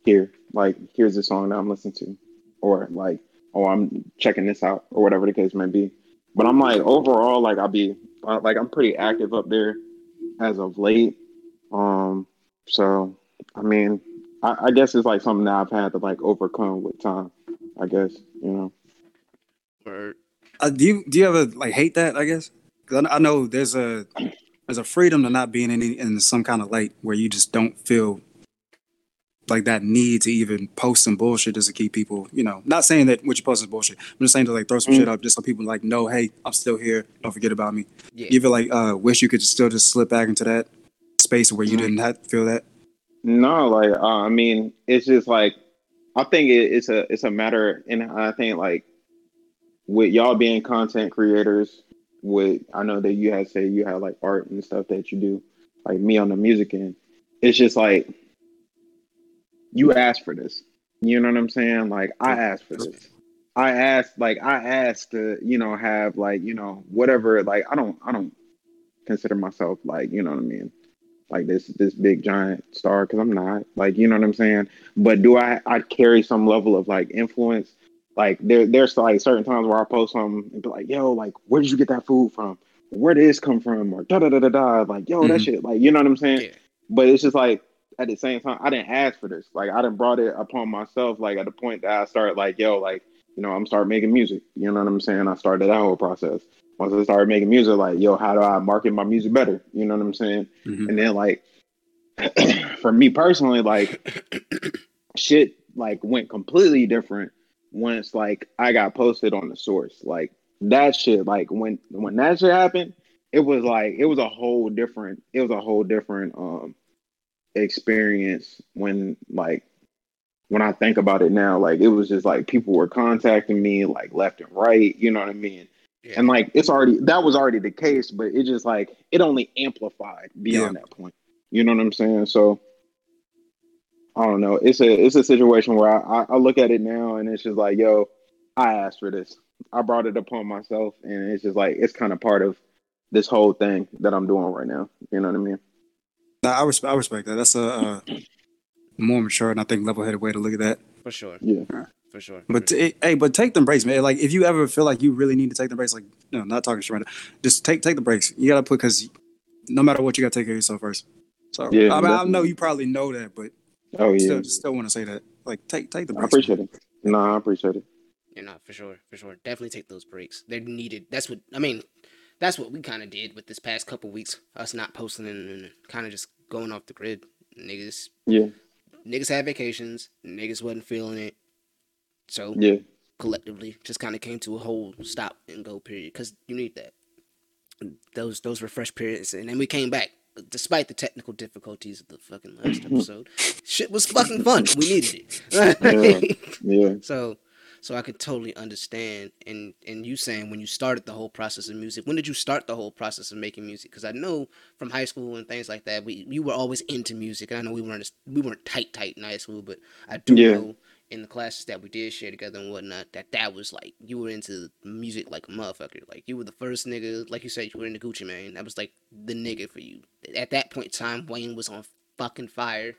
S1: here, like here's the song that I'm listening to. Or like, oh I'm checking this out or whatever the case may be. But I'm like overall like I'll be uh, like I'm pretty active up there as of late. Um so I mean I, I guess it's like something that I've had to like overcome with time. I guess you know.
S3: Word.
S2: Uh, do you do you ever like hate that? I guess 'Cause I, I know there's a there's a freedom to not being in any, in some kind of light where you just don't feel like that need to even post some bullshit just to keep people, you know, not saying that what you post is bullshit. I'm just saying to like throw some
S1: Mm.
S2: shit up just so people like know, hey, I'm still here. Don't forget about me.
S3: Yeah.
S2: You feel like uh wish you could still just slip back into that space where you
S1: Mm.
S2: didn't have to feel that.
S1: No, like uh, I mean, it's just like I think it, it's a it's a matter, and I think like with y'all being content creators, with I know that you had say you have like art and stuff that you do, like me on the music end. It's just like you asked for this. You know what I'm saying? Like I asked for this. I asked, like I asked to, you know, have like you know whatever. Like I don't, I don't consider myself like you know what I mean like this this big giant star because I'm not like you know what I'm saying. But do I I carry some level of like influence? Like there there's like certain times where I post something and be like, yo, like where did you get that food from? Where did this come from? Or da da da da da. Like yo, that
S2: Mhm.
S1: shit. Like you know what I'm saying.
S3: Yeah.
S1: But it's just like at the same time, I didn't ask for this. Like I didn't brought it upon myself. Like at the point that I started like yo, like you know I'm start making music. You know what I'm saying? I started that whole process. once I started making music, like, yo, how do I market my music better? You know what I'm saying?
S2: Mhm.
S1: And then like for me personally, like shit like went completely different once like I got posted on the source. Like that shit, like when when that shit happened, it was like it was a whole different it was a whole different um experience when like when I think about it now, like it was just like people were contacting me like left and right, you know what I mean?
S3: Yeah.
S1: And like it's already that was already the case, but it just like it only amplified beyond that point. You know what I'm saying? So I don't know. It's a it's a situation where I, I, I look at it now and it's just like, yo, I asked for this. I brought it upon myself, and it's just like it's kind of part of this whole thing that I'm doing right now. You know what I mean?
S2: Nah, I respect. I respect that. That's a uh, more mature and I think level-headed way to look at that.
S3: for sure,
S1: Yeah.
S3: for sure.
S2: But t- hey, but take the breaks, man. Like if you ever feel like you really need to take the breaks, like no, not talking shit right now. Just take take the breaks. You gotta put because no matter what, you gotta take care of yourself first. So
S1: Yeah,
S2: I mean, I know you probably know that, but
S1: Oh yeah.
S2: still, still want to say that. Like take take the
S1: I
S2: breaks.
S1: appreciate it. No, I appreciate it.
S3: Yeah, no, for sure, for sure. Definitely take those breaks. They're needed. That's what I mean. That's what we kind of did with this past couple weeks. Us not posting and, and kind of just going off the grid. Niggas,
S1: Yeah.
S3: niggas had vacations. Niggas wasn't feeling it. So
S1: Yeah.
S3: collectively, just kind of came to a whole stop and go period. Because you need that. Those those refresh periods, and then we came back. Despite the technical difficulties of the fucking last episode, shit was fucking fun. We needed it.
S1: Yeah.
S3: So, so I could totally understand. And and you saying when you started the whole process of music, when did you start the whole process of making music? Because I know from high school and things like that, we you were always into music. And I know we weren't we weren't tight tight in high school, but I do
S1: Yeah.
S3: know in the classes that we did share together and whatnot that that was like you were into music like a motherfucker. Like you were the first nigga, like you said, you were into Gucci Mane. That was like the nigga for you. At that point in time, Wayne was on fucking fire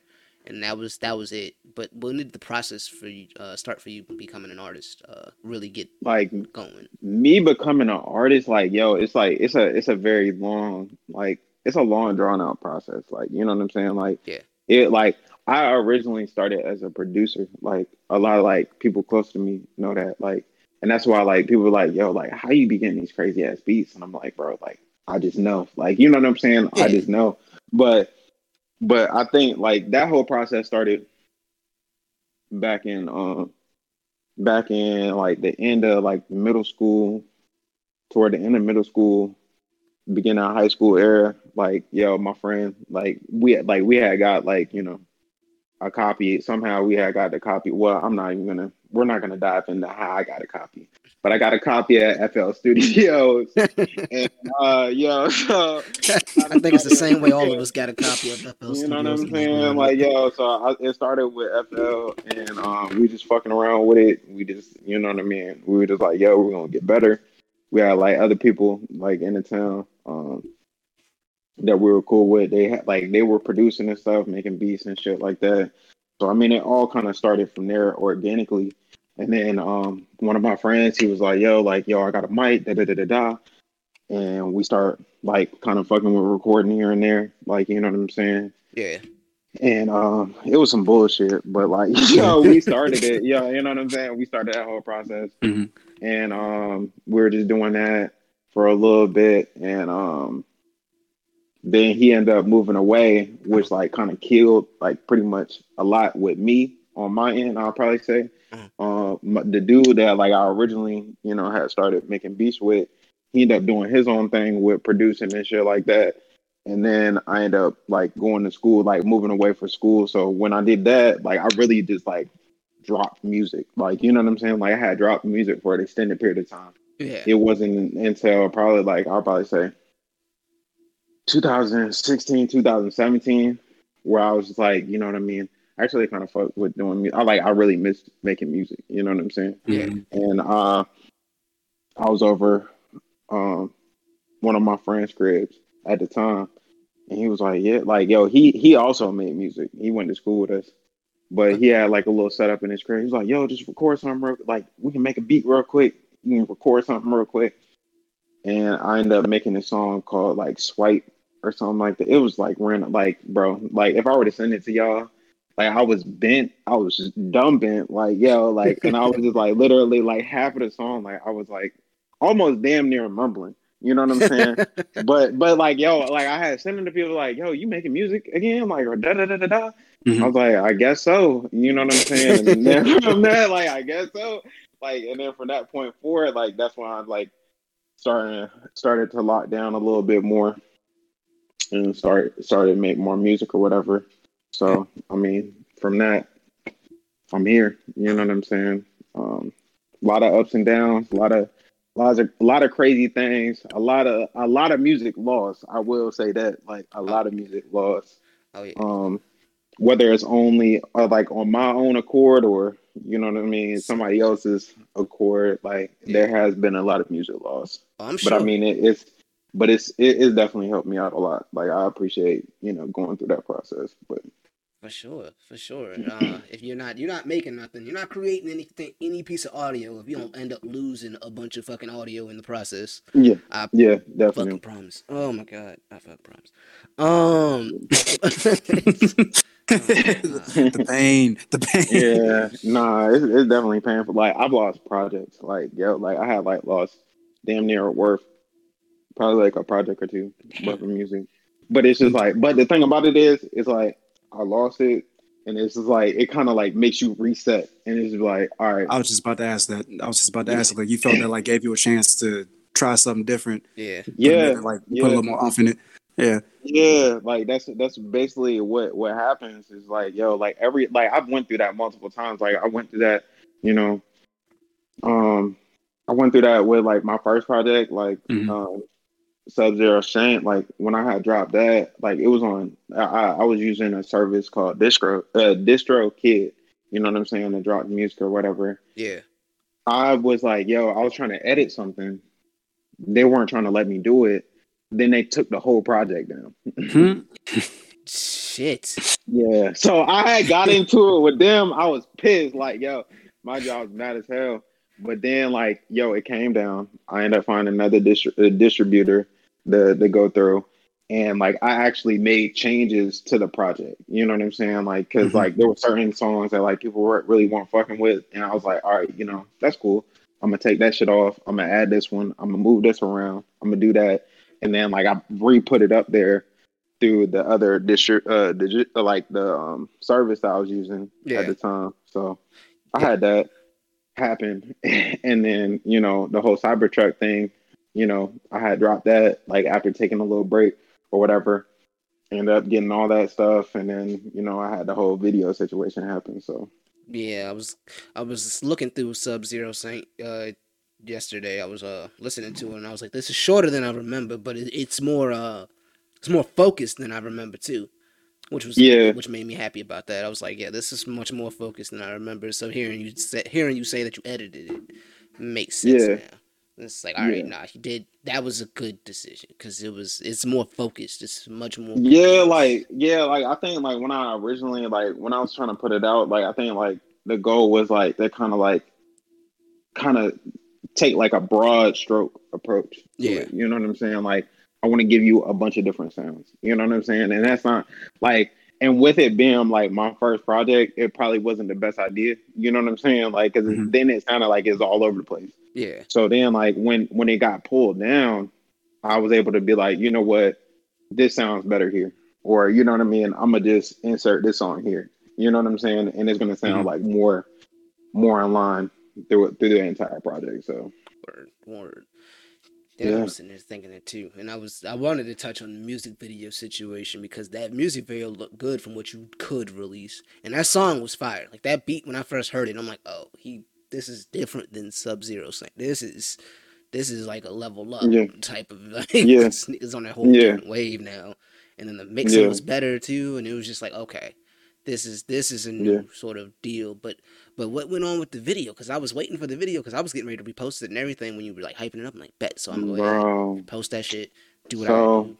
S3: and that was that was it. But when did the process for you uh, start for you becoming an artist uh, really get
S1: Like
S3: going?
S1: me becoming an artist, like yo, it's like it's a it's a very long, like it's a long drawn out process. Like you know what I'm saying? Like
S3: Yeah.
S1: it like I originally started as a producer. Like a lot of like people close to me know that. Like and that's why like people are like, yo, like how you be getting these crazy ass beats? And I'm like, bro, like I just know. Like you know what I'm saying?
S3: Yeah.
S1: I just know. But but I think like that whole process started back in um back in like the end of like middle school toward the end of middle school beginning of high school era like yo my friend like we had like we had got like you know a copy somehow we had got the copy well i'm not even gonna we're not gonna dive into how i got a copy but i got a copy at fl studios and uh yo so
S3: I think it's the same way all of us got a copy of FL Studios.
S1: you know what I'm saying? Like, yo, so I, it started with FL, and um, we just fucking around with it. We just, you know what I mean? We were just like, yo, we're gonna get better. We had like other people like in the town um, that we were cool with. They had like they were producing and stuff, making beats and shit like that. So I mean, it all kind of started from there organically. And then um, one of my friends, he was like, yo, like, yo, I got a mic, da da da da da. And we start like kind of fucking with recording here and there, like you know what I'm saying.
S3: yeah,
S1: And um, it was some bullshit, but like, yo, we started it. Yeah, you know what I'm saying? We started that whole process.
S2: Mhm.
S1: And um, we were just doing that for a little bit. And um, then he ended up moving away, which like kind of killed like pretty much a lot with me on my end, I'll probably say. Um, the dude that like I originally, you know, had started making beats with, he ended up doing his own thing with producing and shit like that. And then I ended up like going to school, like moving away for school. So when I did that, like I really just like dropped music. Like, you know what I'm saying? Like I had dropped music for an extended period of time.
S3: yeah,
S1: It wasn't until probably like I'll probably say 2016, 2017, where I was just like, you know what I mean? I actually kind of fuck with doing music. I like I really missed making music. You know what I'm saying?
S3: yeah,
S1: and uh, I was over um, one of my friends' cribs at the time, and he was like, "Yeah, like yo, he he also made music. He went to school with us, but he had like a little setup in his crib. He was like, "Yo, just record something real, like we can make a beat real quick. You can record something real quick." And I ended up making a song called like "Swipe" or something like that. It was like random, like bro, like if I were to send it to y'all. Like I was bent, I was just dumb bent, like yo, like, and I was just like literally like half of the song, like I was like almost damn near mumbling You know what I'm saying? but but like yo, like I had sent sending to people like, yo, you making music again? Like or da da da da da.
S2: Mhm.
S1: I was like, I guess so. You know what I'm saying? And then from that, like, I guess so. Like, and then from that point forward, like that's when I was like started started to lock down a little bit more and start started to make more music or whatever. So I mean, from that, I'm here. You know what I'm saying? Um, a lot of ups and downs, a lot of lots of a lot of crazy things, a lot of a lot of music lost. I will say that, like a lot of music lost
S3: Oh yeah.
S1: um whether it's only uh, like on my own accord or you know what i mean somebody else's accord like there has been a lot of music loss
S3: Oh, I'm
S1: but i mean it, it's but it's it, it's definitely helped me out a lot like i appreciate you know going through that process but
S3: For sure, for sure. Uh, if you're not you're not making nothing, you're not creating anything, any piece of audio. If you don't end up losing a bunch of fucking audio in the process,
S1: yeah
S3: I
S1: yeah
S3: fucking
S1: definitely
S3: promise. Oh my god, I fucking promise. Um,
S2: the pain, the pain.
S1: yeah nah it's, it's definitely painful like i've lost projects like yo like i had like lost damn near worth probably like a project or two worth of music but it's just like but the thing about it is it's like i lost it and it's just like it kind of like makes you reset and it's just like all right
S2: I was just about to ask that. I was just about to ask, like, you felt that like gave you a chance to try something different.
S3: yeah,
S1: yeah
S2: like
S1: yeah.
S2: put a little more off in it. Yeah.
S1: Yeah, like that's that's basically what what happens is like yo, like every like I've went through that multiple times. Like I went through that, you know, um, I went through that with like my first project, like
S2: Mhm.
S1: um, Sub Zero Saint. Like when I had dropped that, like it was on. I I was using a service called Distro, uh, DistroKid. You know what I'm saying? To drop music or whatever.
S3: yeah.
S1: I was like, yo, I was trying to edit something. They weren't trying to let me do it. Then they took the whole project down.
S2: Hmm?
S3: Shit.
S1: Yeah. So I had got into it with them. I was pissed. Like, yo, my job's bad as hell. But then, like, yo, it came down. I ended up finding another distri- uh, distributor to, the go through. And, like, I actually made changes to the project. You know what I'm saying? Like, because,
S2: Mhm.
S1: like, there were certain songs that, like, people were, really weren't fucking with. And I was like, all right, you know, that's cool. I'm to take that shit off. I'm going to add this one. I'm going to move this around. I'm going to do that. And then, like, I re put it up there through the other district, uh, digi- uh, like the um, service that I was using
S3: Yeah.
S1: at the time. So I
S3: Yeah.
S1: had that happen, and then you know the whole Cybertruck thing. You know, I had dropped that like after taking a little break or whatever. Ended up getting all that stuff, and then you know I had the whole video situation happen. So
S3: Yeah, I was I was looking through Sub Zero Saint uh yesterday. I was uh listening to it and I was like, this is shorter than I remember, but it, it's more uh it's more focused than I remember too. Which was
S1: Yeah.
S3: which made me happy about that. I was like, yeah, this is much more focused than I remember. So hearing you say hearing you say that you edited it makes sense
S1: Yeah.
S3: now. It's like, all right,
S1: Yeah.
S3: nah, he did. That was a good decision because it was. It's more focused. It's much more.
S1: yeah, like yeah, like I think like when I originally like when I was trying to put it out, like I think like the goal was like that kind of like kind of take like a broad stroke approach.
S3: Yeah.
S1: it, you know what I'm saying? Like I want to give you a bunch of different sounds. You know what I'm saying? And that's not like and with it being like my first project, it probably wasn't the best idea. You know what I'm saying? Like, because
S2: Mhm.
S1: then it sounded like it's all over the place.
S3: Yeah.
S1: So then, like when when it got pulled down, I was able to be like, you know what, this sounds better here, or you know what I mean. I'm gonna just insert this song here. You know what I'm saying? And it's gonna sound
S2: Mhm.
S1: like more more in line through through the entire project. So
S3: Word, word. Yeah,
S1: Yeah.
S3: was sitting there thinking it too, and I was I wanted to touch on the music video situation because that music video looked good from what you could release, and that song was fire. Like that beat when I first heard it, I'm like, oh, he this is different than Sub Zero Saint this is this is like a level up
S1: Yeah.
S3: type of like
S1: Yeah.
S3: it's, it's on that whole
S1: Yeah.
S3: different wave now, and then the mixing
S1: Yeah.
S3: was better too, and it was just like okay. This is this is a new
S1: Yeah.
S3: sort of deal, but but what went on with the video? Because I was waiting for the video because I was getting ready to repost it and everything when you were like hyping it up. I'm like, bet. So I'm going to go ahead,
S1: bro,
S3: post that shit, do what
S1: So-
S3: I do.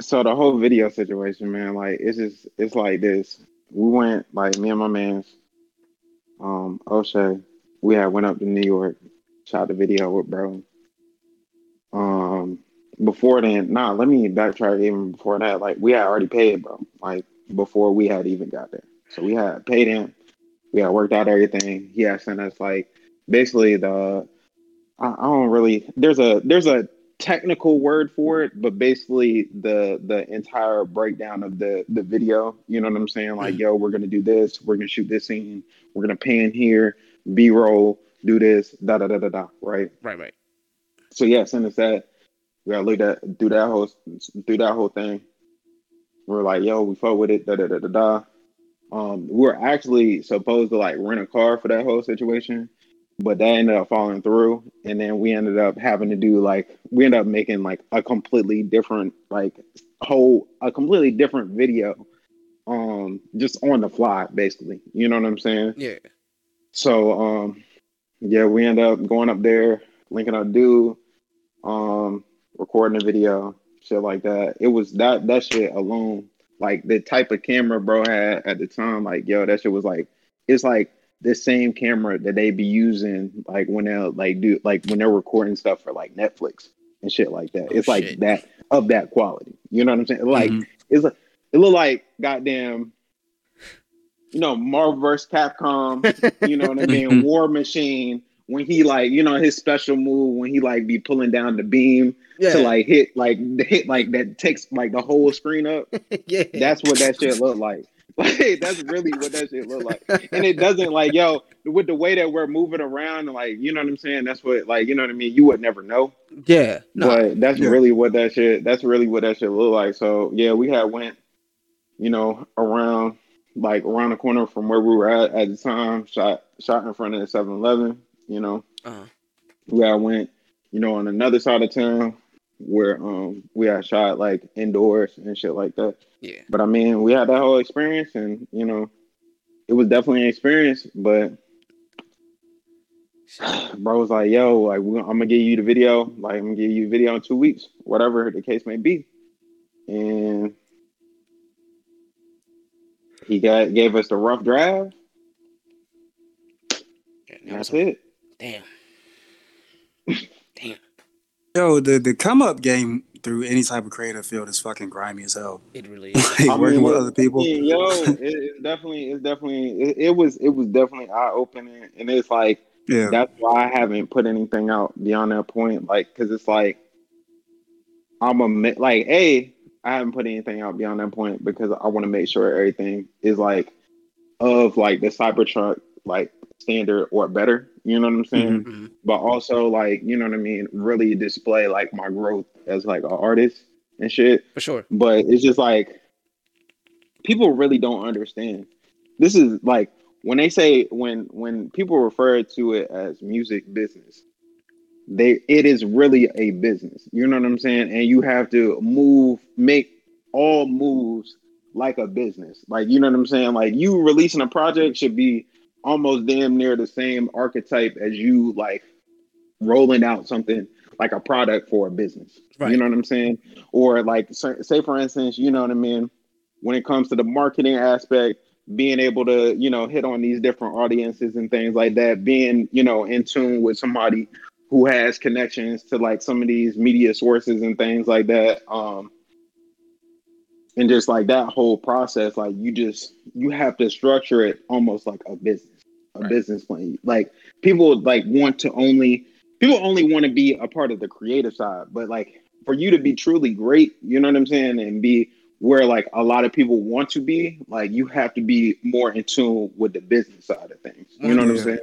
S1: so the whole video situation, man, like it's just it's like this. We went like me and my man's um O'Shea, we had went up to New York, shot the video with bro. Um before then, nah, let me backtrack even before that. Like we had already paid, bro. Like before we had even got there. So we had paid him. We had worked out everything. He had sent us like basically the I, I don't really there's a there's a technical word for it, but basically the the entire breakdown of the the video. You know what I'm saying? Like, yo, we're gonna do this. We're gonna shoot this scene. We're gonna pan here, B roll, do this, da da da da da. Right.
S3: Right, right.
S1: So yeah, send us that. We gotta look at do that whole do that whole thing. We're like, yo, we fuck with it, da da da da da. Um, we we're actually supposed to like rent a car for that whole situation, but that ended up falling through, and then we ended up having to do like we ended up making like a completely different like whole a completely different video, um, just on the fly, basically. You know what I'm saying?
S3: Yeah.
S1: So um yeah, we end up going up there, linking up dude, um, recording a video, shit like that. It was that that shit alone, like the type of camera bro had at the time, like yo, that shit was like it's like the same camera that they be using like when they like do like when they're recording stuff for like Netflix and shit like that.
S3: Oh,
S1: it's like that of that quality. You know what I'm saying? Like
S2: Mhm.
S1: it's like it look like goddamn you know, Marvel vs. Capcom, you know what I mean, War Machine, when he like, you know, his special move when he like be pulling down the beam
S3: Yeah.
S1: to like hit like hit like that takes like the whole screen up.
S3: yeah.
S1: That's what that shit look like. Like that's really what that shit look like. And it doesn't like yo, with the way that we're moving around, like you know what I'm saying? That's what like you know what I mean? You would never know.
S3: yeah. No.
S1: But that's
S2: Yeah.
S1: really what that shit. That's really what that shit look like. So yeah, we had went, you know, around like around the corner from where we were at at the time. Shot shot in front of the 7-Eleven. You know,
S3: Uh-huh.
S1: we had went, you know, on another side of town where um we had shot like indoors and shit like that.
S3: Yeah.
S1: But I mean, we had that whole experience, and you know, it was definitely an experience. But bro was like, "Yo, like, I'm gonna give you the video. Like, I'm gonna give you a video in two weeks, whatever the case may be." And he got gave us the rough draft.
S3: Yeah,
S1: And that's it.
S3: Damn. Damn.
S2: Yo, the the come up game through any type of creative field is fucking grimy as hell.
S3: It really is.
S2: Like working
S1: mean,
S2: with other people.
S1: Yeah, yo, it, it's definitely, it's definitely, it, it was, it was definitely eye opening, and it's like.
S2: Yeah.
S1: that's why I haven't put anything out beyond that point. Like, because it's like I'm a ma- like, I haven't put anything out beyond that point because I want to make sure everything is like of like the Cybertruck like standard or better. You know what I'm saying?
S3: Mhm.
S1: But also like, you know what I mean, really display like my growth as like an artist and shit
S3: For sure.
S1: but it's just like people really don't understand. This is like when they say when when people refer to it as music business, they it is really a business. You know what I'm saying? And you have to move, make all moves like a business. Like you know what I'm saying? Like you releasing a project should be almost damn near the same archetype as you like rolling out something like a product for a business.
S3: Right.
S1: You know what I'm saying? Or like say say, for instance, you know what I mean, when it comes to the marketing aspect, being able to, you know, hit on these different audiences and things like that, being, you know, in tune with somebody who has connections to like some of these media sources and things like that. Um and just like that whole process, like you just you have to structure it almost like a business, a
S3: Right.
S1: business plan. Like people like want to only people only want to be a part of the creative side, but like for you to be truly great, you know what I'm saying, and be where like a lot of people want to be, like you have to be more in tune with the business side of things. You know what I'm saying?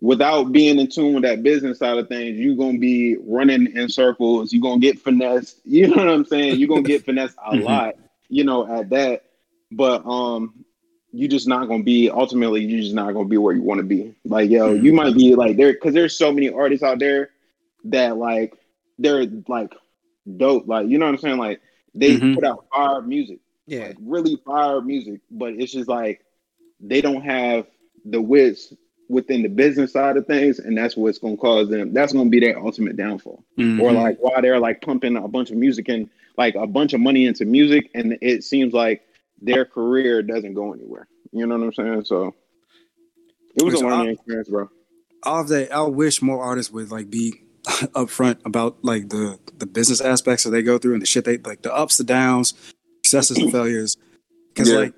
S1: Without being in tune with that business side of things, you're gonna be running in circles. You're gonna get finessed. You know what I'm saying? You're gonna get finessed a
S2: Mhm.
S1: lot. You know, at that. But um, you just not gonna be ultimately. You're just not gonna be where you want to be. Like yo,
S2: Mhm.
S1: you might be like there because there's so many artists out there that like they're like dope. Like you know what I'm saying? Like they
S2: Mhm.
S1: put out fire music
S3: Yeah.
S1: like really fire music, but it's just like they don't have the wits within the business side of things, and that's what's gonna cause them. That's gonna be their ultimate downfall.
S2: Mhm.
S1: Or like why they're like pumping a bunch of music and like a bunch of money into music, and it seems like their career doesn't go anywhere. You know what I'm saying? So it was a
S2: So I-
S1: learning experience, bro.
S2: all of that, I wish more artists would like be upfront about like the the business aspects that they go through and the shit they like the ups, the downs, successes and failures. Because
S1: Yeah.
S2: like,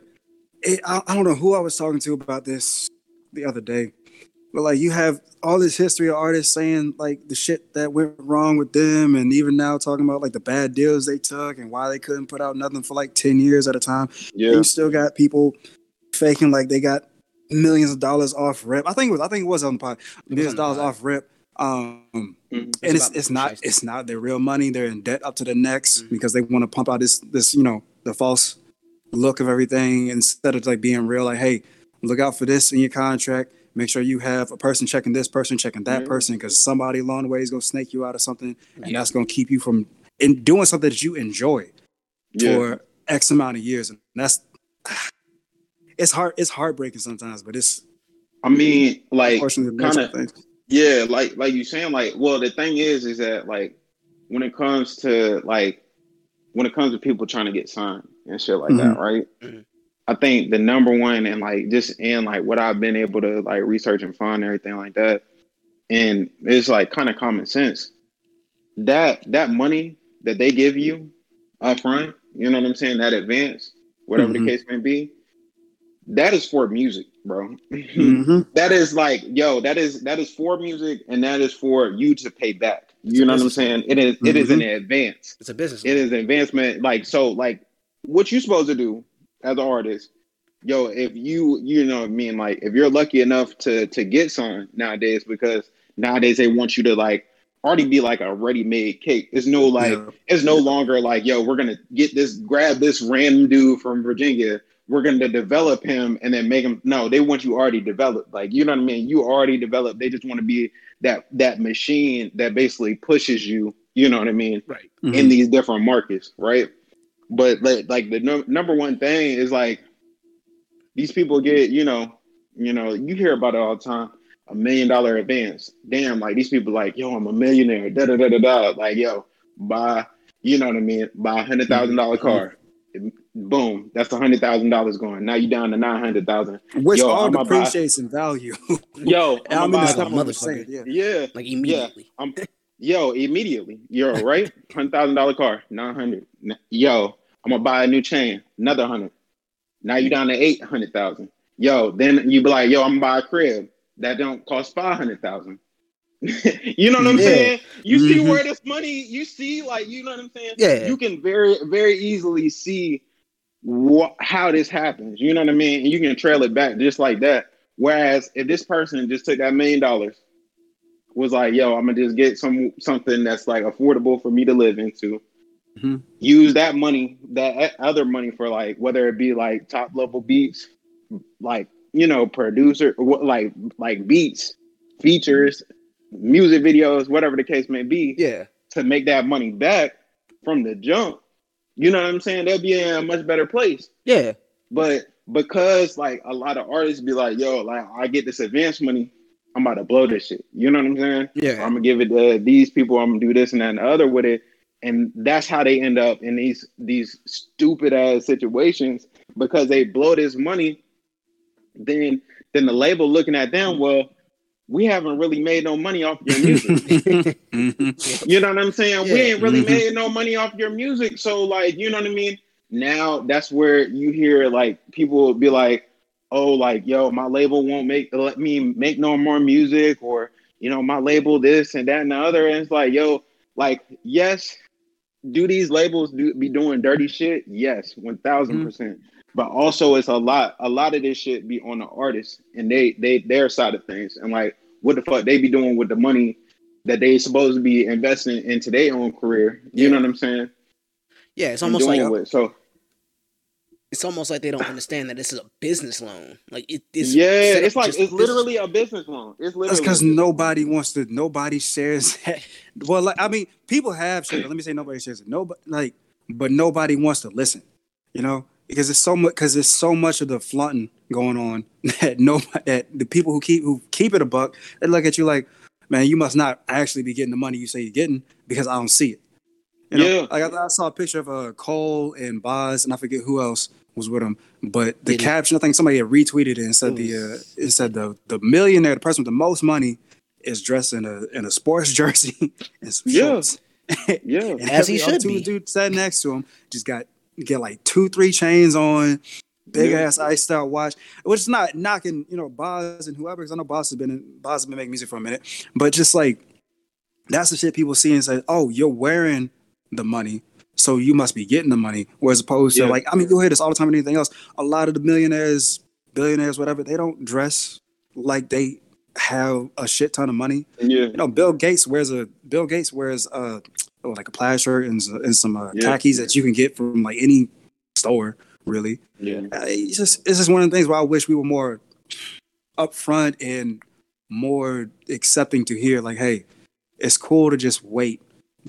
S2: it, I, I don't know who I was talking to about this the other day, But like you have all this history of artists saying like the shit that went wrong with them, and even now talking about like the bad deals they took and why they couldn't put out nothing for like ten years at a time.
S1: Yeah.
S2: You still got people faking like they got millions of dollars off rip. I think it was I think it was on the pod. Millions of dollars off rip. Um,
S1: Mhm.
S2: and it's
S3: about
S2: it's not
S3: shiesty.
S2: it's not their real money. They're in debt up to the necks
S3: Mhm.
S2: because they want to pump out this this you know the false look of everything instead of like being real. Like, hey, look out for this in your contract. Make sure you have a person checking this person, checking that
S1: Yeah.
S2: person, because somebody along the way is gonna snake you out of something, and that's gonna keep you from in doing something that you enjoy
S1: Yeah.
S2: for X amount of years. And that's it's hard. It's heartbreaking sometimes, but it's
S1: I mean, like,
S2: unfortunately
S1: kind
S2: nature
S1: of
S2: of.
S1: Yeah, like like you saying, like, well, the thing is, is that like when it comes to like when it comes to people trying to get signed and shit like that, right?
S3: Mhm.
S1: I think the number one and like just in like what I've been able to like research and find and everything like that, and it's like kind of common sense. That that money that they give you up front, you know what I'm saying, that advance, whatever
S2: Mhm.
S1: the case may be, that is for music, bro.
S2: Mhm.
S1: that is like yo that is that is for music and that is for you to pay back
S3: It's
S1: you know what i'm saying it is it is an advance
S3: It's a business.
S1: it is an advancement like so like what you supposed to do as an artist yo if you you know what i mean like if you're lucky enough to to get signed nowadays because nowadays they want you to like already be like a ready-made cake it's no like
S2: Yeah.
S1: it's no longer like, yo, we're gonna get this, grab this random dude from Virginia. We're gonna develop him and then make him. No, they want you already developed. Like, you know what I mean? You already developed. They just want to be that that machine that basically pushes you. You know what I mean?
S3: right.
S2: Mhm.
S1: In these different markets, right? But like, like the num- number one thing is like these people get, you know, you know, you hear about it all the time. A million dollar advance. Damn, like these people like, yo, I'm a millionaire. Da da da da da. Like, yo, buy, you know what I mean? Buy a hundred thousand dollar mm-hmm. car. Boom, that's a hundred thousand dollars going. Now you down to nine hundred thousand.
S2: which
S1: Yo,
S2: all
S1: buy-
S2: depreciates in value.
S1: Yo,
S2: I
S1: I'm
S2: mean,
S1: buy,
S2: it's not I'm saying. Yeah.
S1: yeah,
S3: Like immediately.
S1: I'm yo immediately. You're right. Hundred thousand dollar car, nine hundred. Yo, I'm gonna buy a new chain, another hundred. Now you down to eight hundred thousand. Yo, then you be like, yo, I'm gonna buy a crib that don't cost five hundred thousand. you know what I'm
S2: Yeah.
S1: saying? You see
S2: Mhm.
S1: where this money? You see, like, you know what I'm saying?
S3: Yeah.
S1: You can very, very easily see what how this happens. You know what I mean? And you can trail it back just like that. Whereas if this person just took that million dollars, was like, yo, I'm gonna just get some something that's like affordable for me to live into.
S2: Mhm.
S1: Use that money, that other money for like whether it be like top level beats, like you know, producer, like like beats, features, music videos, whatever the case may be
S3: yeah.
S1: to make that money back from the jump, you know what I'm saying? They'll be in a much better place.
S3: Yeah.
S1: But because like a lot of artists be like, yo, like I get this advance money, I'm about to blow this shit. You know what I'm saying?
S3: Yeah.
S1: I'm gonna give it to these people, I'm gonna do this and that and the other with it. And that's how they end up in these these stupid ass situations because they blow this money. Then then the label looking at them, well, we haven't really made no money off your music.
S2: Mhm.
S1: You know what I'm saying? We ain't really
S2: Mhm.
S1: made no money off your music. So like, you know what I mean? Now that's where you hear like people be like, oh, like, yo, my label won't make let me make no more music, or you know, my label this and that and the other. And it's like, yo, like, yes, do these labels do be doing dirty shit? Yes, one percent. Mm-hmm. But also it's a lot, a lot of this shit be on the artists and they they their side of things. And like what the fuck they be doing with the money that they supposed to be investing into their own career. You
S3: Yeah.
S1: know what I'm saying?
S3: Yeah. It's almost like
S1: with- so
S3: it's almost like they don't understand that this is a business loan. Like it, it's
S1: yeah, it's like
S3: just
S1: it's
S3: business-
S1: literally a business loan. It's literally
S2: That's because nobody wants to. Nobody shares. That. Well, like I mean, people have shared. it. Let me say nobody shares it. Nobody like, but nobody wants to listen. You know, because it's so much. Because there's so much of the flaunting going on that nobody. That the people who keep who keep it a buck, they look at you like, man, you must not actually be getting the money you say you're getting because I don't see it. You know?
S1: Yeah.
S2: Like I, I saw a picture of uh, Cole and Bas, and I forget who else was with him. But the caption, I think somebody had retweeted it and said the uh, it said the the millionaire, the person with the most money, is dressed in a in a sports jersey and some
S1: Yeah.
S2: shorts.
S1: Yeah.
S2: And
S3: As he should be.
S2: Dude sat next to him, just got get like two, three chains on, big
S1: Yeah.
S2: ass iced out watch, which is not knocking, you know, Bas and whoever, because I know Bas has been in, Bas has been making music for a minute, but just like that's the shit people see and say, oh, you're wearing the money, so you must be getting the money. Whereas opposed to like, I mean, you hear this all the time and anything else. A lot of the millionaires, billionaires, whatever, they don't dress like they have a shit ton of money.
S1: Yeah.
S2: You know, Bill Gates wears a Bill Gates wears uh oh, like a plaid shirt and, and some uh,
S1: Yeah.
S2: khakis that you can get from like any store, really.
S1: Yeah.
S2: Uh, It's just it's just one of the things where I wish we were more upfront and more accepting to hear like, hey, it's cool to just wait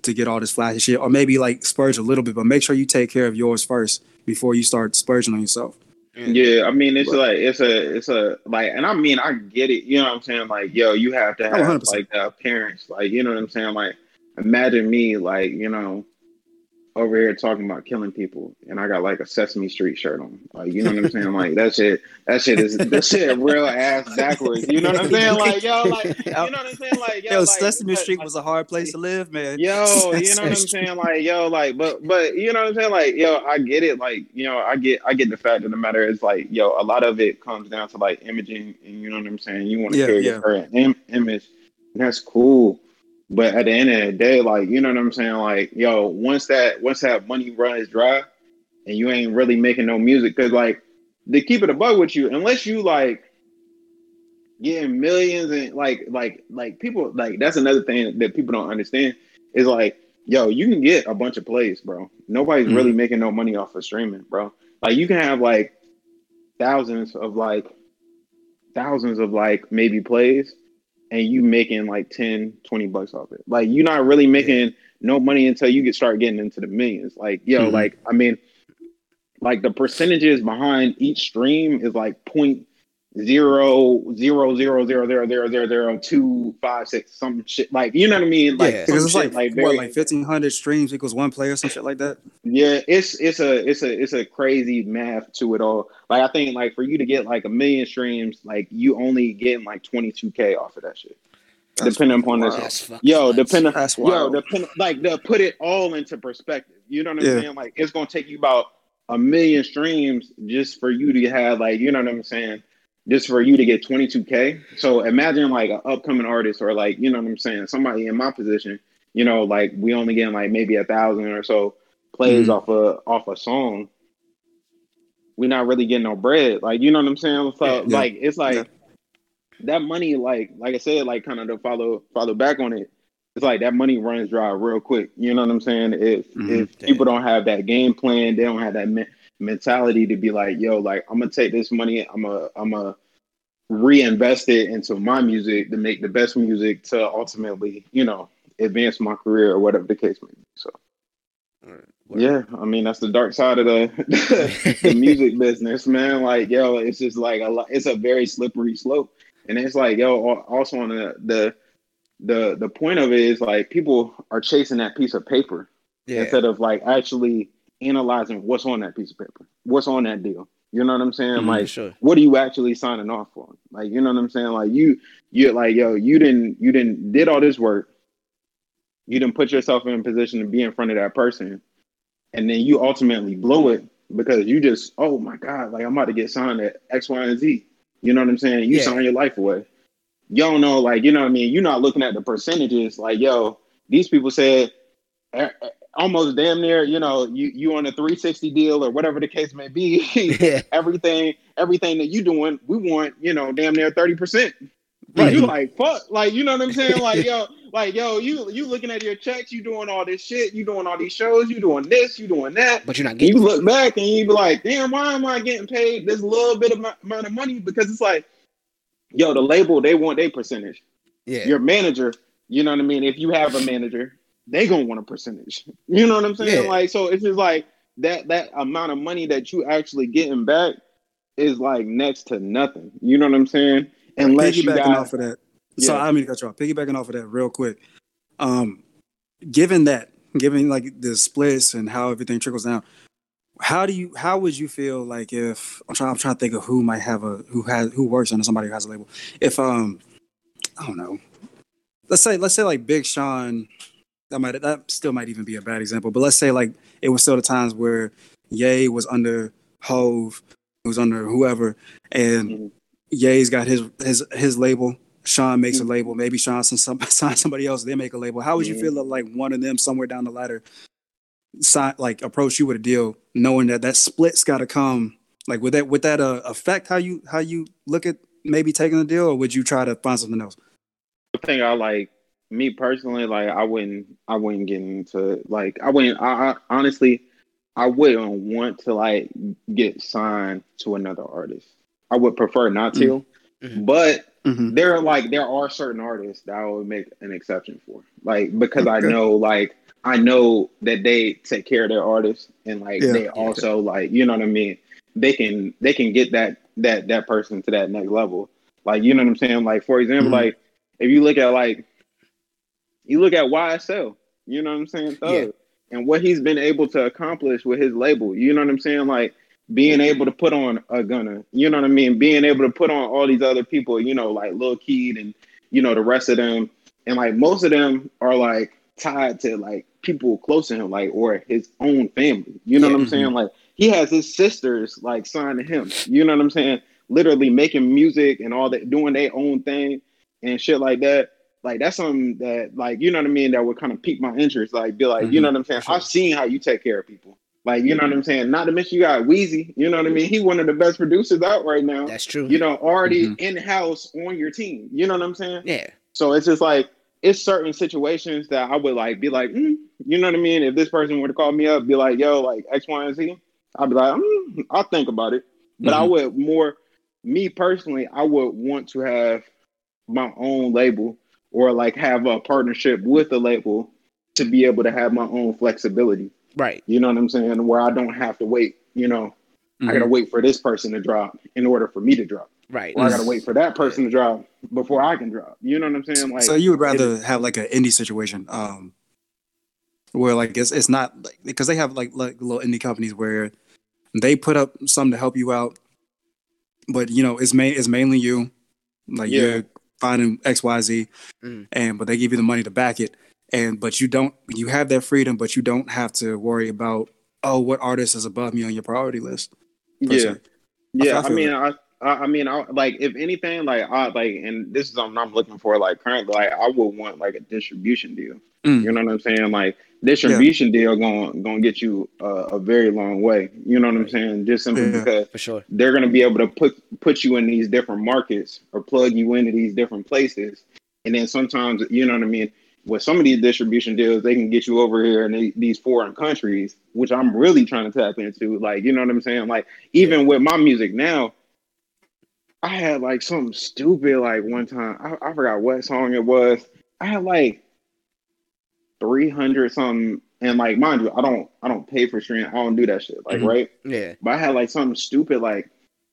S2: to get all this flashy shit, or maybe like splurge a little bit, but make sure you take care of yours first before you start splurging on yourself.
S1: Yeah, I mean, it's
S2: But-
S1: like it's a it's a like, and I mean, I get it. You know what I'm saying? Like, yo, you have to
S2: Oh,
S1: have
S2: 100%.
S1: like the appearance. Like, you know what I'm saying? Like, imagine me, like, you know, over here talking about killing people, and I got like a Sesame Street shirt on. Like, you know what I'm saying? Like, that shit, that shit is that shit real ass backwards. You know what I'm saying? Like, yo, like, you know what I'm saying? Like, yo,
S2: Yo,
S1: like,
S2: Sesame Street was a hard place to live, man.
S1: Yo, you know what I'm saying? Like, yo, like, but but you know what I'm saying? Like, yo, I get it. Like, you know, I get I get the fact of the matter is like, yo, a lot of it comes down to like imaging, and you know what I'm saying. You want to
S2: Yeah,
S1: carry
S2: yeah.
S1: your current Im- image, and that's cool. But at the end of the day, like, you know what I'm saying? Like, yo, once that once that money runs dry, and you ain't really making no music, because like, to keep it a bug with you, unless you like getting millions and like like like people like that's another thing that people don't understand is like yo you can get a bunch of plays bro nobody's
S2: Mhm.
S1: really making no money off of streaming bro like you can have like thousands of like thousands of like maybe plays and you making like 10 20 bucks off it like you're not really making no money until you get start getting into the millions like yo
S2: Mhm.
S1: like i mean like the percentages behind each stream is like point zero zero zero zero zero zero zero zero two five six some shit like you know what I mean like
S3: Yeah.
S2: Because it's
S1: shit,
S2: like,
S1: very-
S2: what, like fifteen hundred streams equals one player, some shit like that.
S1: yeah it's it's a it's a it's a crazy math to it all like I think like for you to get like a million streams like you only getting like 22k off of that shit
S2: That's
S1: depending upon
S2: wild.
S1: this
S3: That's fucking
S1: yo
S3: nuts.
S1: depending
S2: That's
S1: yo
S2: wild.
S1: depend like to put it all into perspective you know what I'm
S2: Yeah.
S1: saying like it's gonna take you about a million streams just for you to have like you know what I'm saying just for you to get 22k so imagine like an upcoming artist or like you know what i'm saying somebody in my position you know like we only getting like maybe a thousand or so plays
S2: Mhm.
S1: off a off a song we're not really getting no bread like you know what i'm saying so
S2: Yeah.
S1: like it's like
S2: Yeah.
S1: that money like like i said like kind of to follow follow back on it it's like that money runs dry real quick you know what i'm saying if
S2: Mhm.
S1: if people don't have that game plan they don't have that mentality to be like yo like i'm gonna take this money i'm a i'm a reinvest it into my music to make the best music to ultimately you know advance my career or whatever the case may be so. Yeah i mean that's the dark side of the the music business man. Like yo it's just like a lot it's a very slippery slope. And it's like yo also on the the the the point of it is like people are chasing that piece of paper
S3: Yeah.
S1: instead of like actually analyzing what's on that piece of paper what's on that deal you know what i'm saying
S2: Mhm.
S1: like
S3: sure.
S1: what are you actually signing off on? Like, you know what I'm saying? Like you you're like, yo, you didn't you didn't did all this work. You didn't put yourself in a position to be in front of that person. And then you ultimately blow it because you just, oh my God, like I'm about to get signed at X, Y, and Z. You know what I'm saying? You
S3: Yeah.
S1: sign your life away. You don't know, like, you know what I mean? You're not looking at the percentages, like, yo, these people said almost damn near, you know, you you on a 360 deal or whatever the case may be.
S3: Yeah.
S1: everything everything that you doing, we want, you know, damn near 30%.
S3: Right.
S1: You like fuck, like you know what I'm saying? Like yo, like yo, you you looking at your checks, you doing all this shit, you doing all these shows, you doing this, you doing that.
S3: But you're not getting
S1: you look back and you be like, damn, why am I getting paid this little bit of mo- amount of money? Because it's like, yo, the label they want their percentage.
S3: Yeah.
S1: Your manager, you know what I mean? If you have a manager, they gonna want a percentage. You know what I'm saying?
S3: Yeah.
S1: Like, so it's just like that that amount of money that you actually getting back is like next to nothing. You know what I'm saying? Unless you
S2: piggybacking
S1: got
S2: off of that. So I mean to cut you off. Piggybacking off of that real quick. Um, given that, given like the splits and how everything trickles down, how do you how would you feel like if I'm trying I'm trying to think of who might have a who has who works under somebody who has a label. If um I don't know. Let's say let's say like Big Sean that might that still might even be a bad example, but let's say like it was still the times where Ye was under Hove, who's under whoever, and
S1: Mhm.
S2: Ye's got his his his label. Sean makes a label. Maybe Sean signs some, signs somebody else. They make a label. How would you feel if like one of them somewhere down the ladder, sign like approach you with a deal, knowing that that split's got to come? Like would that would that uh, affect how you how you look at maybe taking the deal, or would you try to find something else?
S1: the thing I like me personally, like I wouldn't I wouldn't get into like I wouldn't I, I honestly I wouldn't want to like get signed to another artist. I would prefer not to.
S3: Mhm.
S1: But
S2: Mhm.
S1: there are like there are certain artists that I would make an exception for. Like because I know like I know that they take care of their artists and like
S2: Yeah.
S1: they also like you know what I mean they can they can get that that that person to that next level. Like you know what I'm saying? Like for example,
S2: Mhm.
S1: like if you look at like you look at YSL, you know what I'm saying? Thug,
S3: Yeah.
S1: And what he's been able to accomplish with his label, you know what I'm saying? Like being able to put on a Gunna, you know what I mean? Being able to put on all these other people, you know, like Lil Keed and you know the rest of them, and like most of them are like tied to like people close to him, like or his own family. You know
S3: Yeah.
S1: what I'm saying? Like he has his sisters like signed to him. You know what I'm saying? Literally making music and all that, doing their own thing and shit like that. Like that's something that like you know what I mean that would kind of pique my interest. Like be like, you know what I'm saying?
S3: Sure.
S1: I've seen how you take care of people. Like you know what I'm saying? Not to mention you got Wheezy. You know what I mean? He one of the best producers out right now.
S3: That's true.
S1: You know, already
S2: Mhm.
S1: in house on your team. You know what I'm saying?
S3: yeah.
S1: So it's just like it's certain situations that I would like be like, mm, you know what I mean? If this person were to call me up, be like, yo, like X, Y, and Z, I'd be like, mm, I'll think about it. But I
S2: Mhm.
S1: would more, me personally, I would want to have my own label or like have a partnership with a label to be able to have my own flexibility.
S3: Right.
S1: You know what I'm saying? Where I don't have to wait. You know, I gotta
S2: Mhm.
S1: wait for this person to drop in order for me to drop.
S3: Right.
S1: Or I gotta wait for that person to drop before I can drop. You know what I'm saying? Like,
S2: so you would rather have like an indie situation, um, where like it's it's not like because they have like like little indie companies where they put up something to help you out, but you know it's main it's mainly you, like
S1: Yeah.
S2: you're finding X Y Z,
S3: Mm.
S2: and but they give you the money to back it, and but you don't you have that freedom, but you don't have to worry about oh what artist is above me on your priority list.
S1: yeah,
S2: se.
S1: yeah.
S2: I
S1: I, mean,
S2: it.
S1: I, I, I mean, I like if anything, like I like, and this is something I'm looking for. Like currently, like I would want like a distribution deal.
S2: Mm.
S1: You know what I'm saying? Like distribution deal going going to get you uh, a very long way. You know what I'm saying? Just simply
S2: Yeah.
S1: because
S3: For sure.
S1: they're going to be able to put put you in these different markets or plug you into these different places. And then sometimes, you know what I mean, with some of these distribution deals, they can get you over here in the- these foreign countries, which I'm really trying to tap into. Like, you know what I'm saying? Like, even with my music now, I had like something stupid like one time. I, I forgot what song it was. I had like 300 something. And like, mind you, I don't, I don't pay for stream. I don't do that shit. Like,
S2: Mhm.
S1: right?
S3: Yeah.
S1: But I had like something stupid like